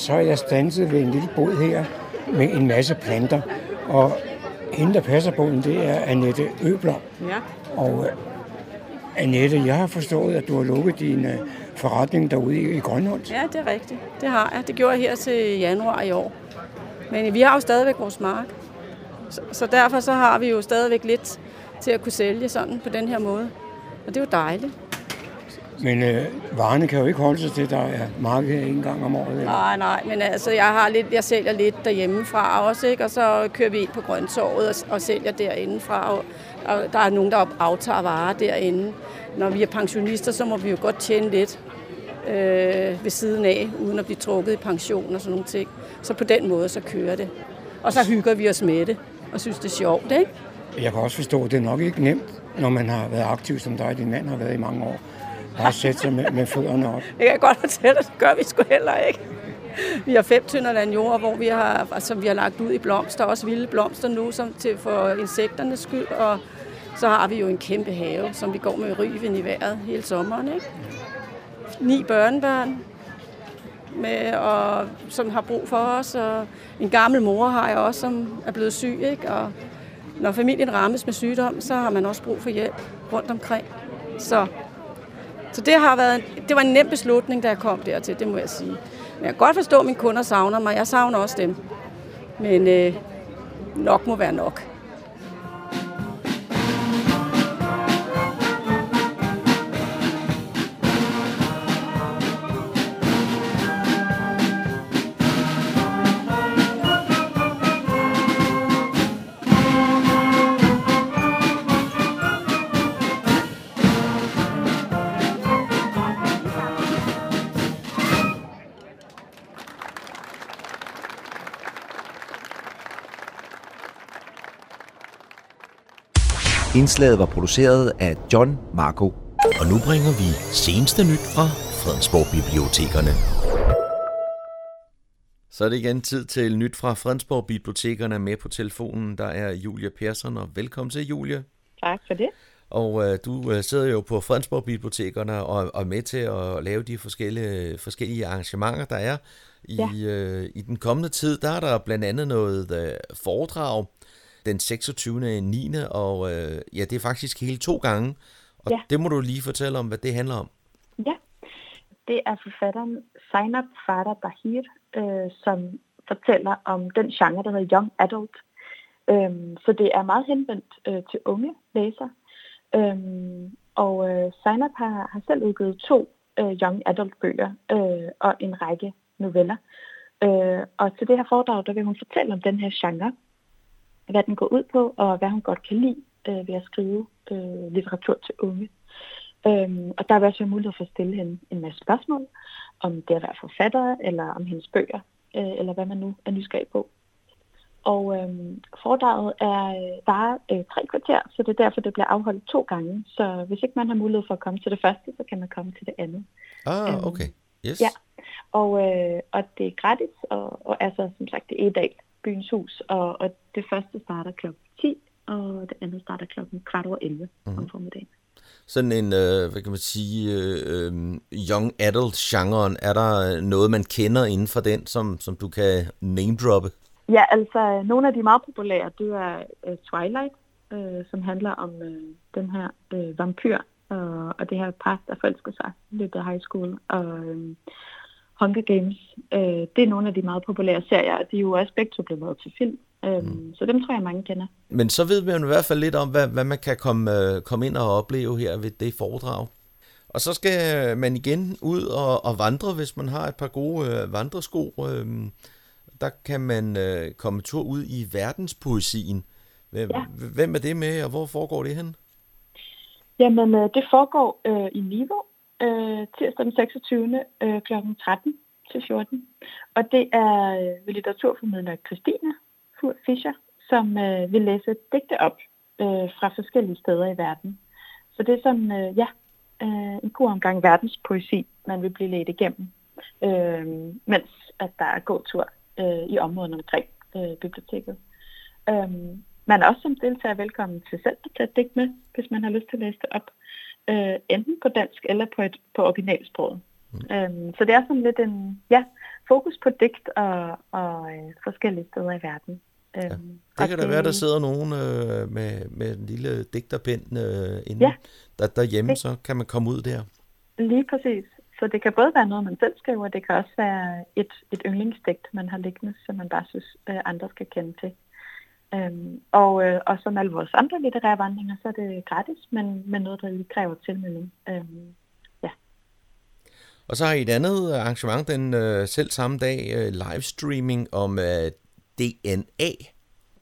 så er jeg stanset ved en lille bod her med en masse planter. Og hende, der passer båden, det er Annette Øbler. Ja. Og uh, Annette, jeg har forstået, at du har lukket din uh, forretning derude i, i Grønholdt. Ja, det er rigtigt. Det har jeg. Det gjorde jeg her til januar i år. Men vi har jo stadigvæk vores mark. Så, så derfor så har vi jo stadigvæk lidt til at kunne sælge sådan på den her måde. Og det er jo dejligt. Men øh, varerne kan jo ikke holde sig til, der er marked en gang om året. Eller? Nej, nej, men altså, jeg, har lidt, jeg sælger lidt derhjemmefra også, ikke? og så kører vi ind på Grøntorvet og, og sælger derindefra, og, og der er nogen, der aftager varer derinde. Når vi er pensionister, så må vi jo godt tjene lidt øh, ved siden af, uden at blive trukket i pension og sådan nogle ting. Så på den måde, så kører det. Og så hygger vi os med det, og synes, det er sjovt, ikke? Jeg kan også forstå, at det er nok ikke nemt, når man har været aktiv, som dig din mand har været i mange år Bare sætte sig med, med fødderne op. Jeg kan godt fortælle, dig, det gør vi sgu heller ikke. Vi har fem tynder land jord, hvor vi har, altså, vi har lagt ud i blomster, også vilde blomster nu, som til for insekternes skyld. Og så har vi jo en kæmpe have, som vi går med ryven i vejret hele sommeren. Ikke? Ni børnebørn, med, og, som har brug for os. Og en gammel mor har jeg også, som er blevet syg. Ikke? Og når familien rammes med sygdom, så har man også brug for hjælp rundt omkring. Så, så det, har været, det var en nem beslutning, da jeg kom dertil, det må jeg sige. Men jeg kan godt forstå, at mine kunder savner mig. Jeg savner også dem. Men øh, nok må være nok. Indslaget var produceret af John Marco. Og nu bringer vi seneste nyt fra Fredensborg Bibliotekerne. Så er det igen tid til nyt fra Fredensborg Bibliotekerne med på telefonen. Der er Julia Persson, og velkommen til, Julia. Tak for det. Og øh, du øh, sidder jo på Fredensborg Bibliotekerne og, og er med til at lave de forskellige, forskellige arrangementer, der er. I, ja. øh, I den kommende tid, der er der blandt andet noget øh, foredrag den 26. 9. Og øh, ja, det er faktisk hele to gange. Og ja. det må du lige fortælle om, hvad det handler om. Ja, det er forfatteren Zainab Farah Bahir, øh, som fortæller om den genre, der hedder Young Adult. Øhm, så det er meget henvendt øh, til unge læsere. Øhm, og øh, Zainab har, har selv udgivet to øh, Young Adult bøger øh, og en række noveller. Øh, og til det her foredrag, der vil hun fortælle om den her genre, hvad den går ud på, og hvad hun godt kan lide øh, ved at skrive øh, litteratur til unge. Øhm, og der vil også være mulighed for at stille hende en masse spørgsmål, om det at være forfatter, eller om hendes bøger, øh, eller hvad man nu er nysgerrig på. Og øhm, foredraget er øh, bare øh, tre kvarter, så det er derfor, det bliver afholdt to gange. Så hvis ikke man har mulighed for at komme til det første, så kan man komme til det andet. Ah, øhm, okay. Yes. Ja, og, øh, og det er gratis, og, og altså som sagt, det er i dag byens hus, og, og det første starter kl. 10, og det andet starter klokken kvart over 11 mm-hmm. om formiddagen. Sådan en, øh, hvad kan man sige, øh, øh, young adult-genren, er der noget, man kender inden for den, som, som du kan name-droppe? Ja, altså nogle af de meget populære, det er uh, Twilight, øh, som handler om øh, den her øh, vampyr, og, og det her par, der forelsker sig i løbet af high school, og, øh, Hunger Games. Øh, det er nogle af de meget populære serier, og de er jo også begge to blevet til film. Øh, mm. Så dem tror jeg, mange kender. Men så ved man i hvert fald lidt om, hvad, hvad man kan komme, øh, komme ind og opleve her ved det foredrag. Og så skal man igen ud og, og vandre, hvis man har et par gode øh, vandresko. Øh, der kan man øh, komme tur ud i verdenspoesien. Hvem, ja. hvem er det med, og hvor foregår det hen? Jamen, øh, det foregår øh, i Niveau, øh, tirsdag den 26. Øh, kl. 13 til 14. Og det er øh, ved litteraturformidler Christine Fischer, som øh, vil læse digte op øh, fra forskellige steder i verden. Så det er sådan, øh, ja, øh, en god omgang verdenspoesi, man vil blive ledt igennem, øh, mens at der er god tur øh, i området omkring øh, biblioteket. Øh, man er også som deltager velkommen til selv at tage digt med, hvis man har lyst til at læse det op øh, enten på dansk eller på, et, på originalsproget. Mm. Øhm, så det er sådan lidt en ja, fokus på digt og, og øh, forskellige steder i verden. Øhm, ja. Det kan da det, være, der sidder nogen øh, med, med en lille digterpind øh, inde ja, der, derhjemme, det, så kan man komme ud der. Lige præcis. Så det kan både være noget, man selv skriver, det kan også være et, et yndlingsdigt, man har liggende, som man bare synes, øh, andre skal kende til. Øhm, og, øh, og som alle vores andre litterære vandringer, så er det gratis, men, men noget, der lige kræver tilmelding. Øhm, ja. Og så har I et andet arrangement den øh, selv samme dag, øh, livestreaming om øh, DNA.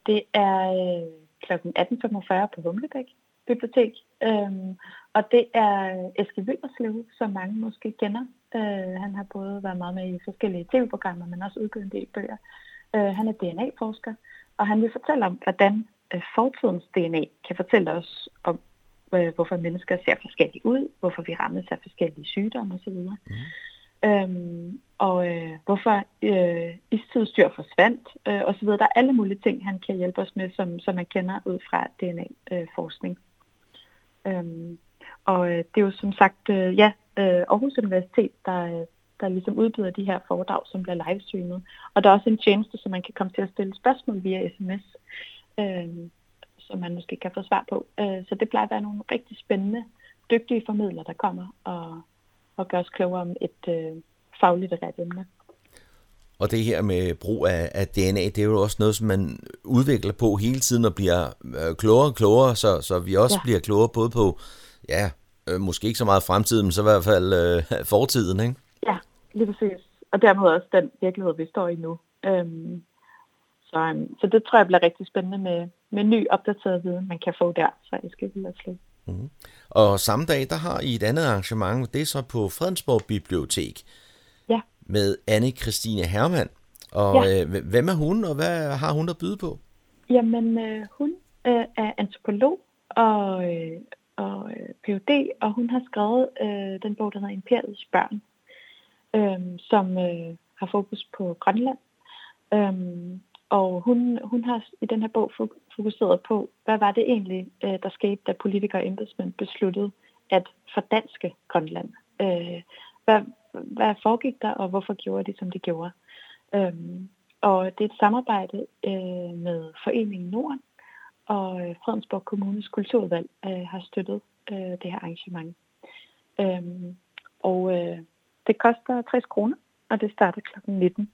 Det er øh, kl. 18.45 på Humlebæk Bibliotek. Øhm, og det er Eske Vilderslev, som mange måske kender. Øh, han har både været meget med i forskellige tv-programmer, men også udgivet en del bøger. Øh, han er DNA-forsker, og han vil fortælle om, hvordan øh, fortidens DNA kan fortælle os om, øh, hvorfor mennesker ser forskelligt ud, hvorfor vi rammes af forskellige sygdomme osv. Mm. Øhm, og øh, hvorfor øh, istidsdyr forsvandt øh, osv. Der er alle mulige ting, han kan hjælpe os med, som, som man kender ud fra DNA-forskning. Øhm, og øh, det er jo som sagt, øh, ja, øh, Aarhus Universitet, der, der ligesom udbyder de her foredrag, som bliver livestreamet. Og der er også en tjeneste, som man kan komme til at stille spørgsmål via sms, øh, som man måske kan få svar på. Øh, så det plejer at være nogle rigtig spændende, dygtige formidlere, der kommer og, og gør os klogere om et øh, fagligt emne. Og det her med brug af, af DNA, det er jo også noget, som man udvikler på hele tiden og bliver øh, klogere og klogere, så, så vi også ja. bliver klogere både på, ja, øh, måske ikke så meget fremtiden, men så i hvert fald øh, fortiden, ikke? Ja, lige præcis. Og dermed også den virkelighed, vi står i nu. Øhm, så, øhm, så det tror jeg bliver rigtig spændende med, med ny opdateret viden, man kan få der, så jeg skal vil mm. Og samme dag, der har I et andet arrangement, det er så på Fredensborg Bibliotek med anne Christine Hermann. Og ja. øh, hvem er hun, og hvad har hun at byde på? Jamen, øh, hun øh, er antropolog og, øh, og øh, Ph.D., og hun har skrevet øh, den bog, der hedder Imperiets børn, øh, som øh, har fokus på Grønland. Øh, og hun, hun har i den her bog fokuseret på, hvad var det egentlig, øh, der skete, da politikere og embedsmænd besluttede at fordanske Grønland. Øh, hvad, hvad foregik der, og hvorfor gjorde de, som de gjorde. Øh, og det er et samarbejde øh, med Foreningen Norden, og Fredensborg Kommunes kulturudvalg øh, har støttet øh, det her arrangement. Øh, og øh, det koster 60 kroner, og det starter kl. 19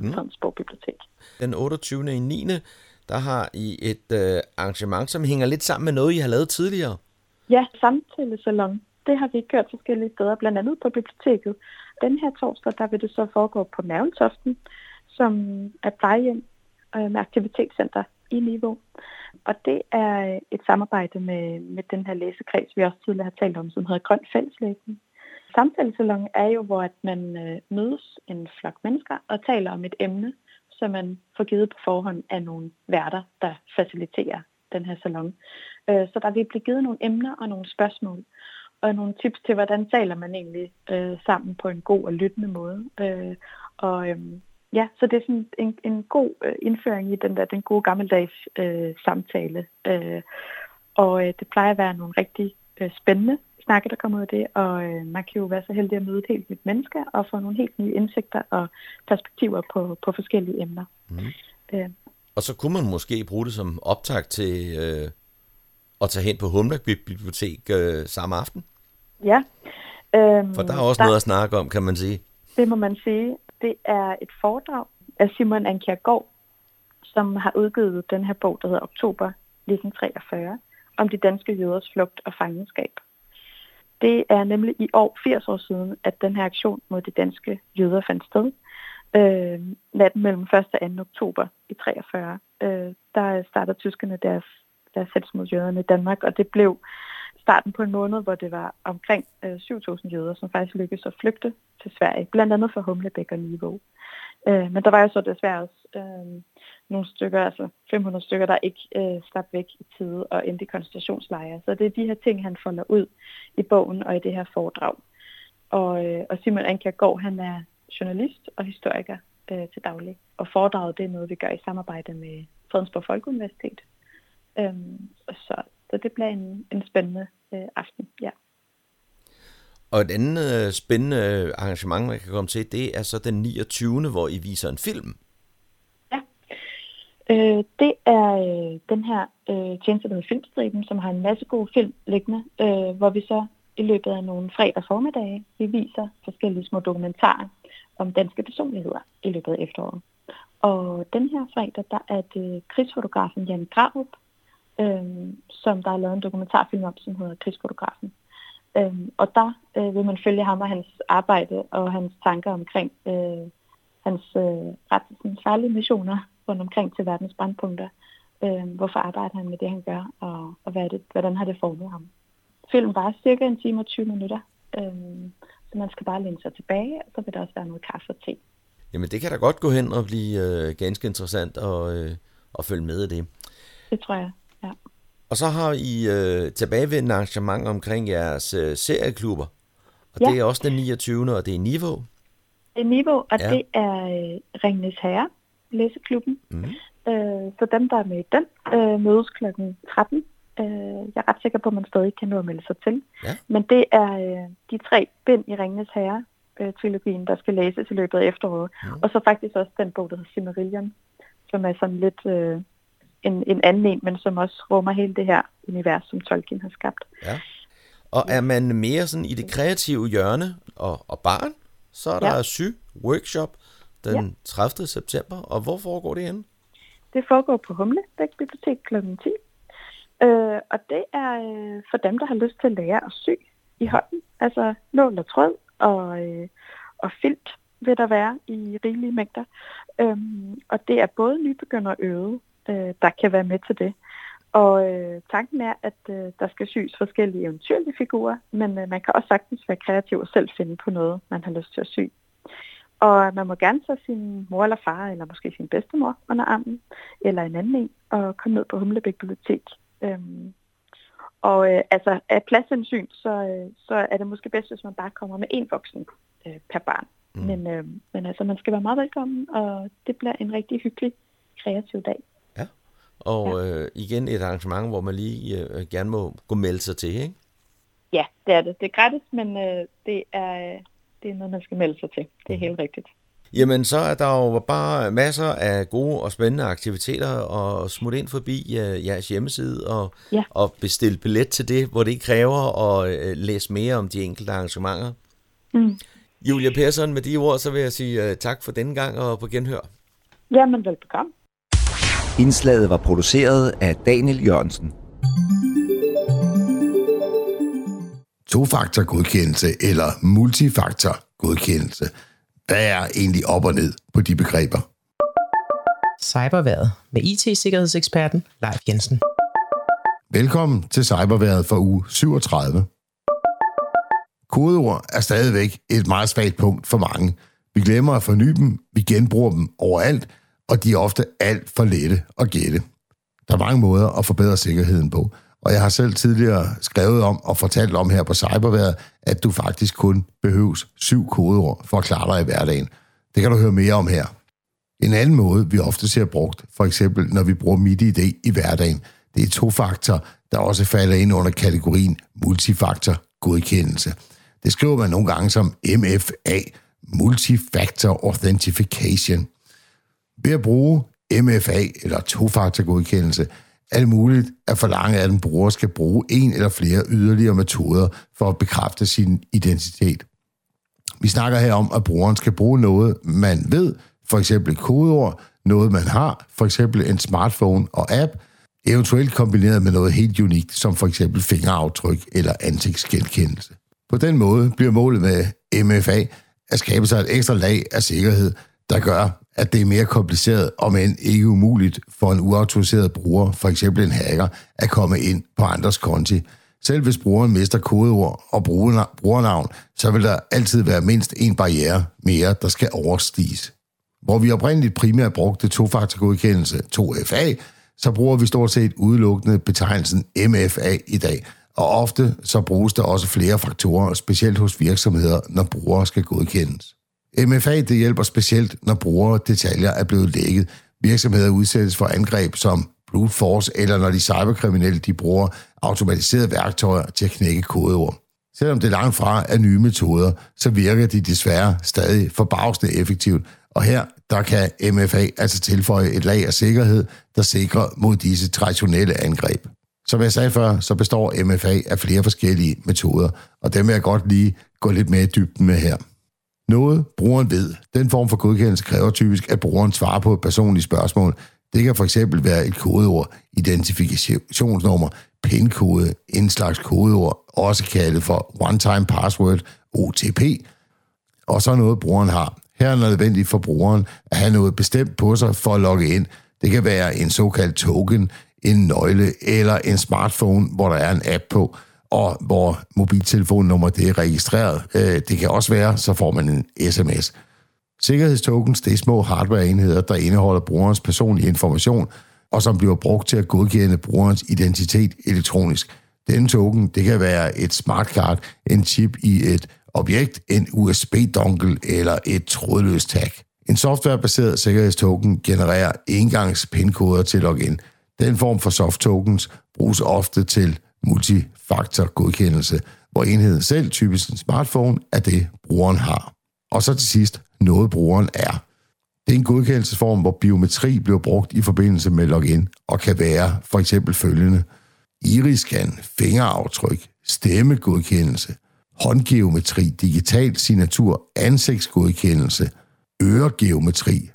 mm. Fredensborg Bibliotek. Den 28. i 9. der har I et øh, arrangement, som hænger lidt sammen med noget, I har lavet tidligere. Ja, samtalesalon det har vi gjort forskellige steder, blandt andet på biblioteket. Den her torsdag, der vil det så foregå på Mærventoften, som er plejehjem øh, med aktivitetscenter i niveau. Og det er et samarbejde med, med den her læsekreds, vi også tidligere har talt om, som hedder Grøn Fælleslæsning. Samtalesalon er jo, hvor man øh, mødes en flok mennesker og taler om et emne, som man får givet på forhånd af nogle værter, der faciliterer den her salon. Øh, så der vil blive givet nogle emner og nogle spørgsmål og nogle tips til, hvordan taler man egentlig øh, sammen på en god og lyttende måde. Øh, og øh, ja, så det er sådan en, en god øh, indføring i den der den gode gammeldags øh, samtale. Øh, og øh, det plejer at være nogle rigtig øh, spændende snakke, der kommer ud af det, og øh, man kan jo være så heldig at møde et helt nyt menneske og få nogle helt nye indsigter og perspektiver på, på forskellige emner. Mm. Øh. Og så kunne man måske bruge det som optag til øh, at tage hen på Humlak Bibliotek øh, samme aften? Ja. Øhm, For der er også der, noget at snakke om, kan man sige. Det må man sige. Det er et foredrag af Simon Ankier som har udgivet den her bog, der hedder Oktober 1943, om de danske jøders flugt og fangenskab. Det er nemlig i år 80 år siden, at den her aktion mod de danske jøder fandt sted. Øh, natten mellem 1. og 2. oktober i 43. Øh, der startede tyskerne deres, deres hets mod jøderne i Danmark, og det blev starten på en måned, hvor det var omkring øh, 7.000 jøder, som faktisk lykkedes at flygte til Sverige, blandt andet fra Humlebæk og Niveau. Øh, men der var jo så desværre også øh, nogle stykker, altså 500 stykker, der ikke øh, slap væk i tide og endte i koncentrationslejre. Så det er de her ting, han folder ud i bogen og i det her foredrag. Og, øh, og Simon Ankergaard, han er journalist og historiker øh, til daglig. Og foredraget, det er noget, vi gør i samarbejde med Fredensborg Folkeuniversitet. Øhm, så, så det bliver en, en spændende øh, aften, ja. Og et andet øh, spændende øh, arrangement, man kan komme til, det er så den 29. hvor I viser en film. Ja, øh, det er øh, den her øh, tjeneste, der hedder Filmstriben, som har en masse gode film liggende, øh, hvor vi så i løbet af nogle fredag formiddage, vi viser forskellige små dokumentarer om danske personligheder i løbet af efteråret. Og den her fredag, der er det krigsfotografen Jan Graup, øh, som der er lavet en dokumentarfilm om, som hedder Krigsfotografen. Øhm, og der øh, vil man følge ham og hans arbejde og hans tanker omkring øh, hans øh, ret sådan, særlige missioner rundt omkring til verdens brandpunkter. Øh, hvorfor arbejder han med det, han gør, og, og hvad er det, hvordan har det formet ham. Filmen var cirka en time og 20 minutter, øh, så man skal bare læne sig tilbage, og så vil der også være noget kaffe og te. Jamen det kan da godt gå hen og blive øh, ganske interessant at, øh, at følge med i det. Det tror jeg. Ja. Og så har I øh, tilbagevendende arrangement omkring jeres øh, serieklubber. Og ja. det er også den 29. og det er Niveau. Det er Niveau, og ja. det er øh, Ringnes Herre, læseklubben. Mm. Øh, så dem, der er med i den, øh, mødes kl. 13 Øh, jeg er ret sikker på, at man stadig kan nå at melde sig til. Ja. Men det er øh, de tre bind i Ringenes Herre, øh, trilogien, der skal læses i løbet af efteråret. Ja. Og så faktisk også den bog, der hedder Silmarillion, som er sådan lidt øh, en, en anden en, men som også rummer hele det her univers, som Tolkien har skabt. Ja. Og er man mere sådan i det kreative hjørne og, og barn, så er der ja. sy workshop den ja. 30. september. Og hvor foregår det henne? Det foregår på Humlebæk Bibliotek kl. 10. Øh, og det er øh, for dem, der har lyst til at lære at sy i hånden. Altså nål og tråd og, øh, og filt vil der være i rigelige mængder. Øhm, og det er både nybegynder og øvede, øh, der kan være med til det. Og øh, tanken er, at øh, der skal sys forskellige eventyrlige figurer, men øh, man kan også sagtens være kreativ og selv finde på noget, man har lyst til at sy. Og man må gerne tage sin mor eller far, eller måske sin bedstemor under armen, eller en anden en, og komme ned på Humlebæk Bibliotek. Øhm, og øh, altså af pladshensyn, så, øh, så er det måske bedst, hvis man bare kommer med én voksen øh, per barn. Mm. Men, øh, men altså, man skal være meget velkommen, og det bliver en rigtig hyggelig, kreativ dag. Og ja. Øh, igen et arrangement, hvor man lige øh, gerne må gå melde sig til, ikke? Ja, det er det. Det er gratis, men øh, det, er, det er noget, man skal melde sig til. Det er mm. helt rigtigt. Jamen, så er der jo bare masser af gode og spændende aktiviteter, og smut ind forbi uh, jeres hjemmeside og, ja. og bestil billet til det, hvor det ikke kræver at uh, læse mere om de enkelte arrangementer. Mm. Julia Persson, med de ord, så vil jeg sige uh, tak for denne gang og på genhør. Jamen, velbekomme. Indslaget var produceret af Daniel Jørgensen. Tofaktor godkendelse eller multifaktor godkendelse – hvad er egentlig op og ned på de begreber? Cyberværet med IT-sikkerhedseksperten Leif Jensen. Velkommen til Cyberværet for uge 37. Kodeord er stadigvæk et meget svagt punkt for mange. Vi glemmer at forny dem, vi genbruger dem overalt, og de er ofte alt for lette at gætte. Der er mange måder at forbedre sikkerheden på, og jeg har selv tidligere skrevet om og fortalt om her på Cyberværet, at du faktisk kun behøves syv kodeord for at klare dig i hverdagen. Det kan du høre mere om her. En anden måde, vi ofte ser brugt, for eksempel når vi bruger MidiID i hverdagen, det er to faktor, der også falder ind under kategorien multifaktor godkendelse. Det skriver man nogle gange som MFA, Multifactor Authentication. Ved at bruge MFA, eller tofaktorgodkendelse er det muligt at forlange, at en bruger skal bruge en eller flere yderligere metoder for at bekræfte sin identitet. Vi snakker her om, at brugeren skal bruge noget, man ved, for eksempel et kodeord, noget man har, for eksempel en smartphone og app, eventuelt kombineret med noget helt unikt, som for eksempel fingeraftryk eller ansigtsgenkendelse. På den måde bliver målet med MFA at skabe sig et ekstra lag af sikkerhed, der gør, at det er mere kompliceret, og end ikke umuligt for en uautoriseret bruger, for eksempel en hacker, at komme ind på andres konti. Selv hvis brugeren mister kodeord og brugernavn, så vil der altid være mindst en barriere mere, der skal overstiges. Hvor vi oprindeligt primært brugte tofaktorgodkendelse 2FA, så bruger vi stort set udelukkende betegnelsen MFA i dag, og ofte så bruges der også flere faktorer, specielt hos virksomheder, når brugere skal godkendes. MFA det hjælper specielt, når brugerdetaljer er blevet lækket. Virksomheder udsættes for angreb som brute force, eller når de cyberkriminelle de bruger automatiserede værktøjer til at knække kodeord. Selvom det langt fra er nye metoder, så virker de desværre stadig forbavsende effektivt, og her der kan MFA altså tilføje et lag af sikkerhed, der sikrer mod disse traditionelle angreb. Som jeg sagde før, så består MFA af flere forskellige metoder, og dem vil jeg godt lige gå lidt mere i dybden med her. Noget, brugeren ved. Den form for godkendelse kræver typisk, at brugeren svarer på et personligt spørgsmål. Det kan for eksempel være et kodeord, identifikationsnummer, pindkode, en slags kodeord, også kaldet for One-Time Password, OTP, og så noget, brugeren har. Her er nødvendigt for brugeren at have noget bestemt på sig for at logge ind. Det kan være en såkaldt token, en nøgle eller en smartphone, hvor der er en app på, og hvor mobiltelefonnummer det er registreret. Øh, det kan også være, så får man en sms. Sikkerhedstokens det er små hardwareenheder, der indeholder brugerens personlige information, og som bliver brugt til at godkende brugerens identitet elektronisk. Denne token det kan være et smartcard, en chip i et objekt, en USB-dongle eller et trådløst tag. En softwarebaseret sikkerhedstoken genererer engangs pin-koder til login. Den form for soft tokens bruges ofte til multifaktor-godkendelse, hvor enheden selv, typisk en smartphone, er det, brugeren har. Og så til sidst, noget brugeren er. Det er en godkendelsesform, hvor biometri bliver brugt i forbindelse med login, og kan være for eksempel følgende. Iriskan, fingeraftryk, stemmegodkendelse, håndgeometri, digital signatur, ansigtsgodkendelse, øregeometri.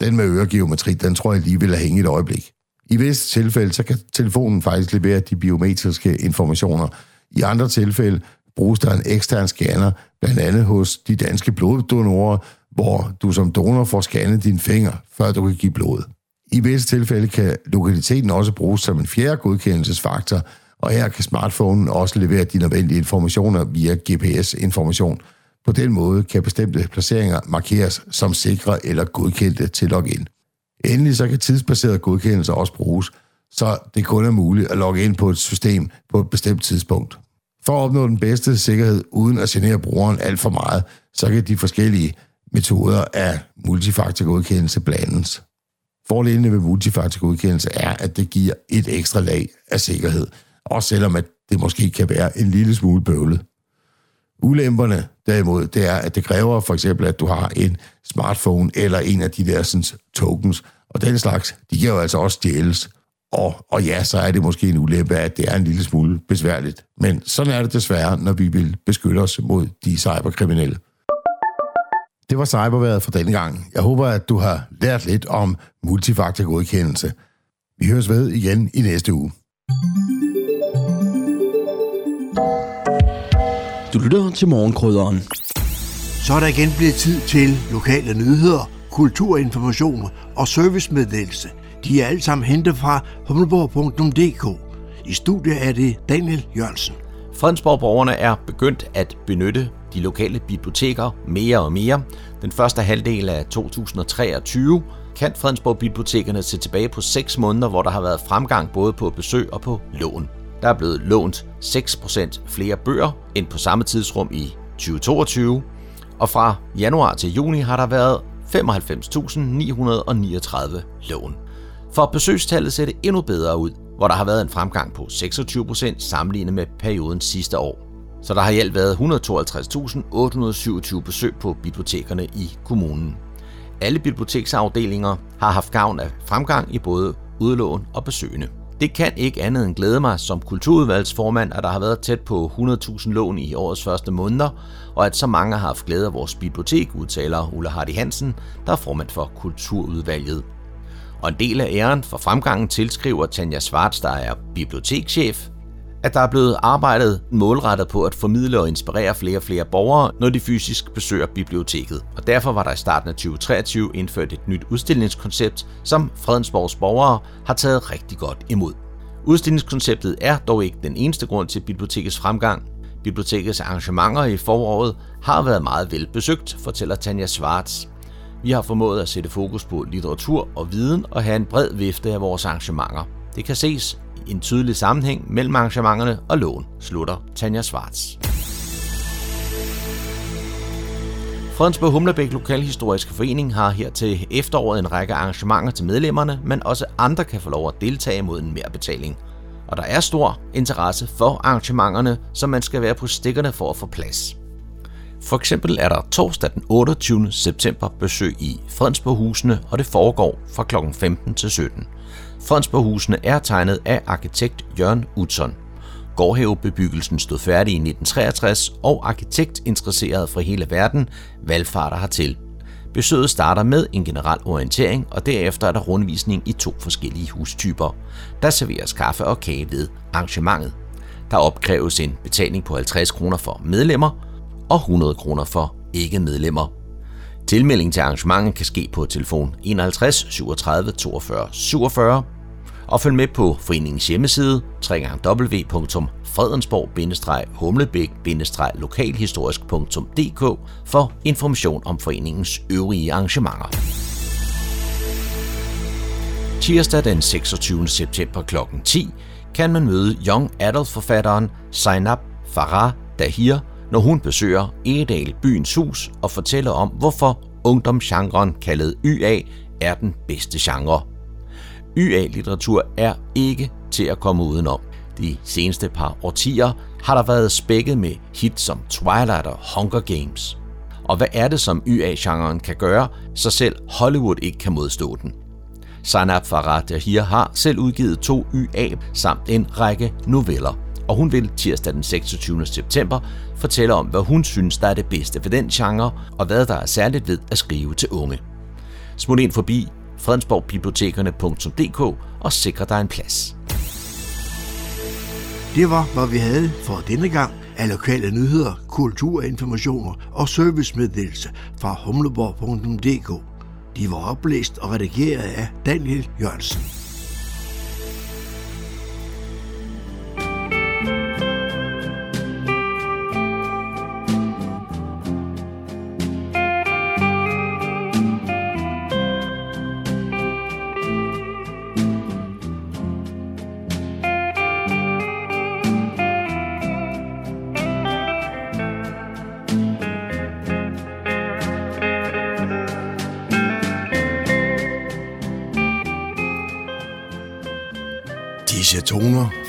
Den med øregeometri, den tror jeg lige vil hænge et øjeblik. I visse tilfælde, så kan telefonen faktisk levere de biometriske informationer. I andre tilfælde bruges der en ekstern scanner, blandt andet hos de danske bloddonorer, hvor du som donor får scannet dine fingre, før du kan give blod. I visse tilfælde kan lokaliteten også bruges som en fjerde godkendelsesfaktor, og her kan smartphonen også levere de nødvendige informationer via GPS-information. På den måde kan bestemte placeringer markeres som sikre eller godkendte til login. Endelig så kan tidsbaseret godkendelse også bruges, så det kun er muligt at logge ind på et system på et bestemt tidspunkt. For at opnå den bedste sikkerhed uden at genere brugeren alt for meget, så kan de forskellige metoder af multifaktorgodkendelse blandes. Fordelene ved multifaktorgodkendelse er, at det giver et ekstra lag af sikkerhed, også selvom at det måske kan være en lille smule bøvlet. Ulemperne derimod, det er, at det kræver for eksempel, at du har en smartphone eller en af de der sådan, tokens, og den slags, de kan jo altså også stjæles. Og, og ja, så er det måske en ulempe, at det er en lille smule besværligt. Men sådan er det desværre, når vi vil beskytte os mod de cyberkriminelle. Det var cyberværet for denne gang. Jeg håber, at du har lært lidt om multifaktorgodkendelse. Vi høres ved igen i næste uge. Du lytter til morgenkrydderen. Så er der igen blevet tid til lokale nyheder, kulturinformation og servicemeddelelse. De er alle sammen hentet fra humleborg.dk. I studiet er det Daniel Jørgensen. Fredensborg-borgerne er begyndt at benytte de lokale biblioteker mere og mere. Den første halvdel af 2023 kan Fredensborg Bibliotekerne se tilbage på 6 måneder, hvor der har været fremgang både på besøg og på lån. Der er blevet lånt 6% flere bøger end på samme tidsrum i 2022, og fra januar til juni har der været 95.939 lån. For besøgstallet ser det endnu bedre ud, hvor der har været en fremgang på 26% sammenlignet med perioden sidste år. Så der har i alt været 152.827 besøg på bibliotekerne i kommunen. Alle biblioteksafdelinger har haft gavn af fremgang i både udlån og besøgende. Det kan ikke andet end glæde mig som kulturudvalgsformand, at der har været tæt på 100.000 lån i årets første måneder, og at så mange har haft glæde af vores bibliotek, udtaler Ulla Hardy Hansen, der er formand for Kulturudvalget. Og en del af æren for fremgangen tilskriver Tanja Svarts, der er bibliotekschef, at der er blevet arbejdet målrettet på at formidle og inspirere flere og flere borgere, når de fysisk besøger biblioteket. Og derfor var der i starten af 2023 indført et nyt udstillingskoncept, som Fredensborgs borgere har taget rigtig godt imod. Udstillingskonceptet er dog ikke den eneste grund til bibliotekets fremgang. Bibliotekets arrangementer i foråret har været meget velbesøgt, fortæller Tanja Schwartz. Vi har formået at sætte fokus på litteratur og viden og have en bred vifte af vores arrangementer. Det kan ses en tydelig sammenhæng mellem arrangementerne og lån, slutter Tanja Svarts. Fredensborg Humlebæk Lokalhistoriske Forening har her til efteråret en række arrangementer til medlemmerne, men også andre kan få lov at deltage mod en merbetaling. Og der er stor interesse for arrangementerne, så man skal være på stikkerne for at få plads. For eksempel er der torsdag den 28. september besøg i Fredensborg-husene, og det foregår fra kl. 15 til 17. Fredensborg-husene er tegnet af arkitekt Jørgen Utzon. Gårdhavebebyggelsen stod færdig i 1963, og arkitektinteresserede fra hele verden valgfarter hertil. Besøget starter med en generel orientering, og derefter er der rundvisning i to forskellige hustyper. Der serveres kaffe og kage ved arrangementet. Der opkræves en betaling på 50 kroner for medlemmer og 100 kroner for ikke-medlemmer. Tilmelding til arrangementet kan ske på telefon 51 37 42 47 og følg med på foreningens hjemmeside www.fredensborg-humlebæk-lokalhistorisk.dk for information om foreningens øvrige arrangementer. Tirsdag den 26. september kl. 10 kan man møde Young Adult-forfatteren Zainab Farah Dahir, når hun besøger Egedal Byens Hus og fortæller om, hvorfor ungdomsgenren kaldet YA er den bedste genre. YA-litteratur er ikke til at komme udenom. De seneste par årtier har der været spækket med hits som Twilight og Hunger Games. Og hvad er det, som YA-genren kan gøre, så selv Hollywood ikke kan modstå den? Sanab Farah Dahir har selv udgivet to YA samt en række noveller. Og hun vil tirsdag den 26. september fortælle om, hvad hun synes, der er det bedste ved den genre, og hvad der er særligt ved at skrive til unge. Smut ind forbi fredensborgbibliotekerne.dk og sikre dig en plads. Det var, hvad vi havde for denne gang af lokale nyheder, kulturinformationer og servicemeddelelse fra humleborg.dk. De var oplæst og redigeret af Daniel Jørgensen.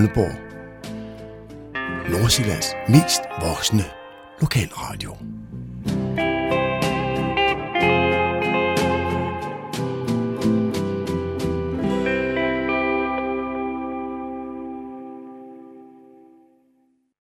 Le Pont.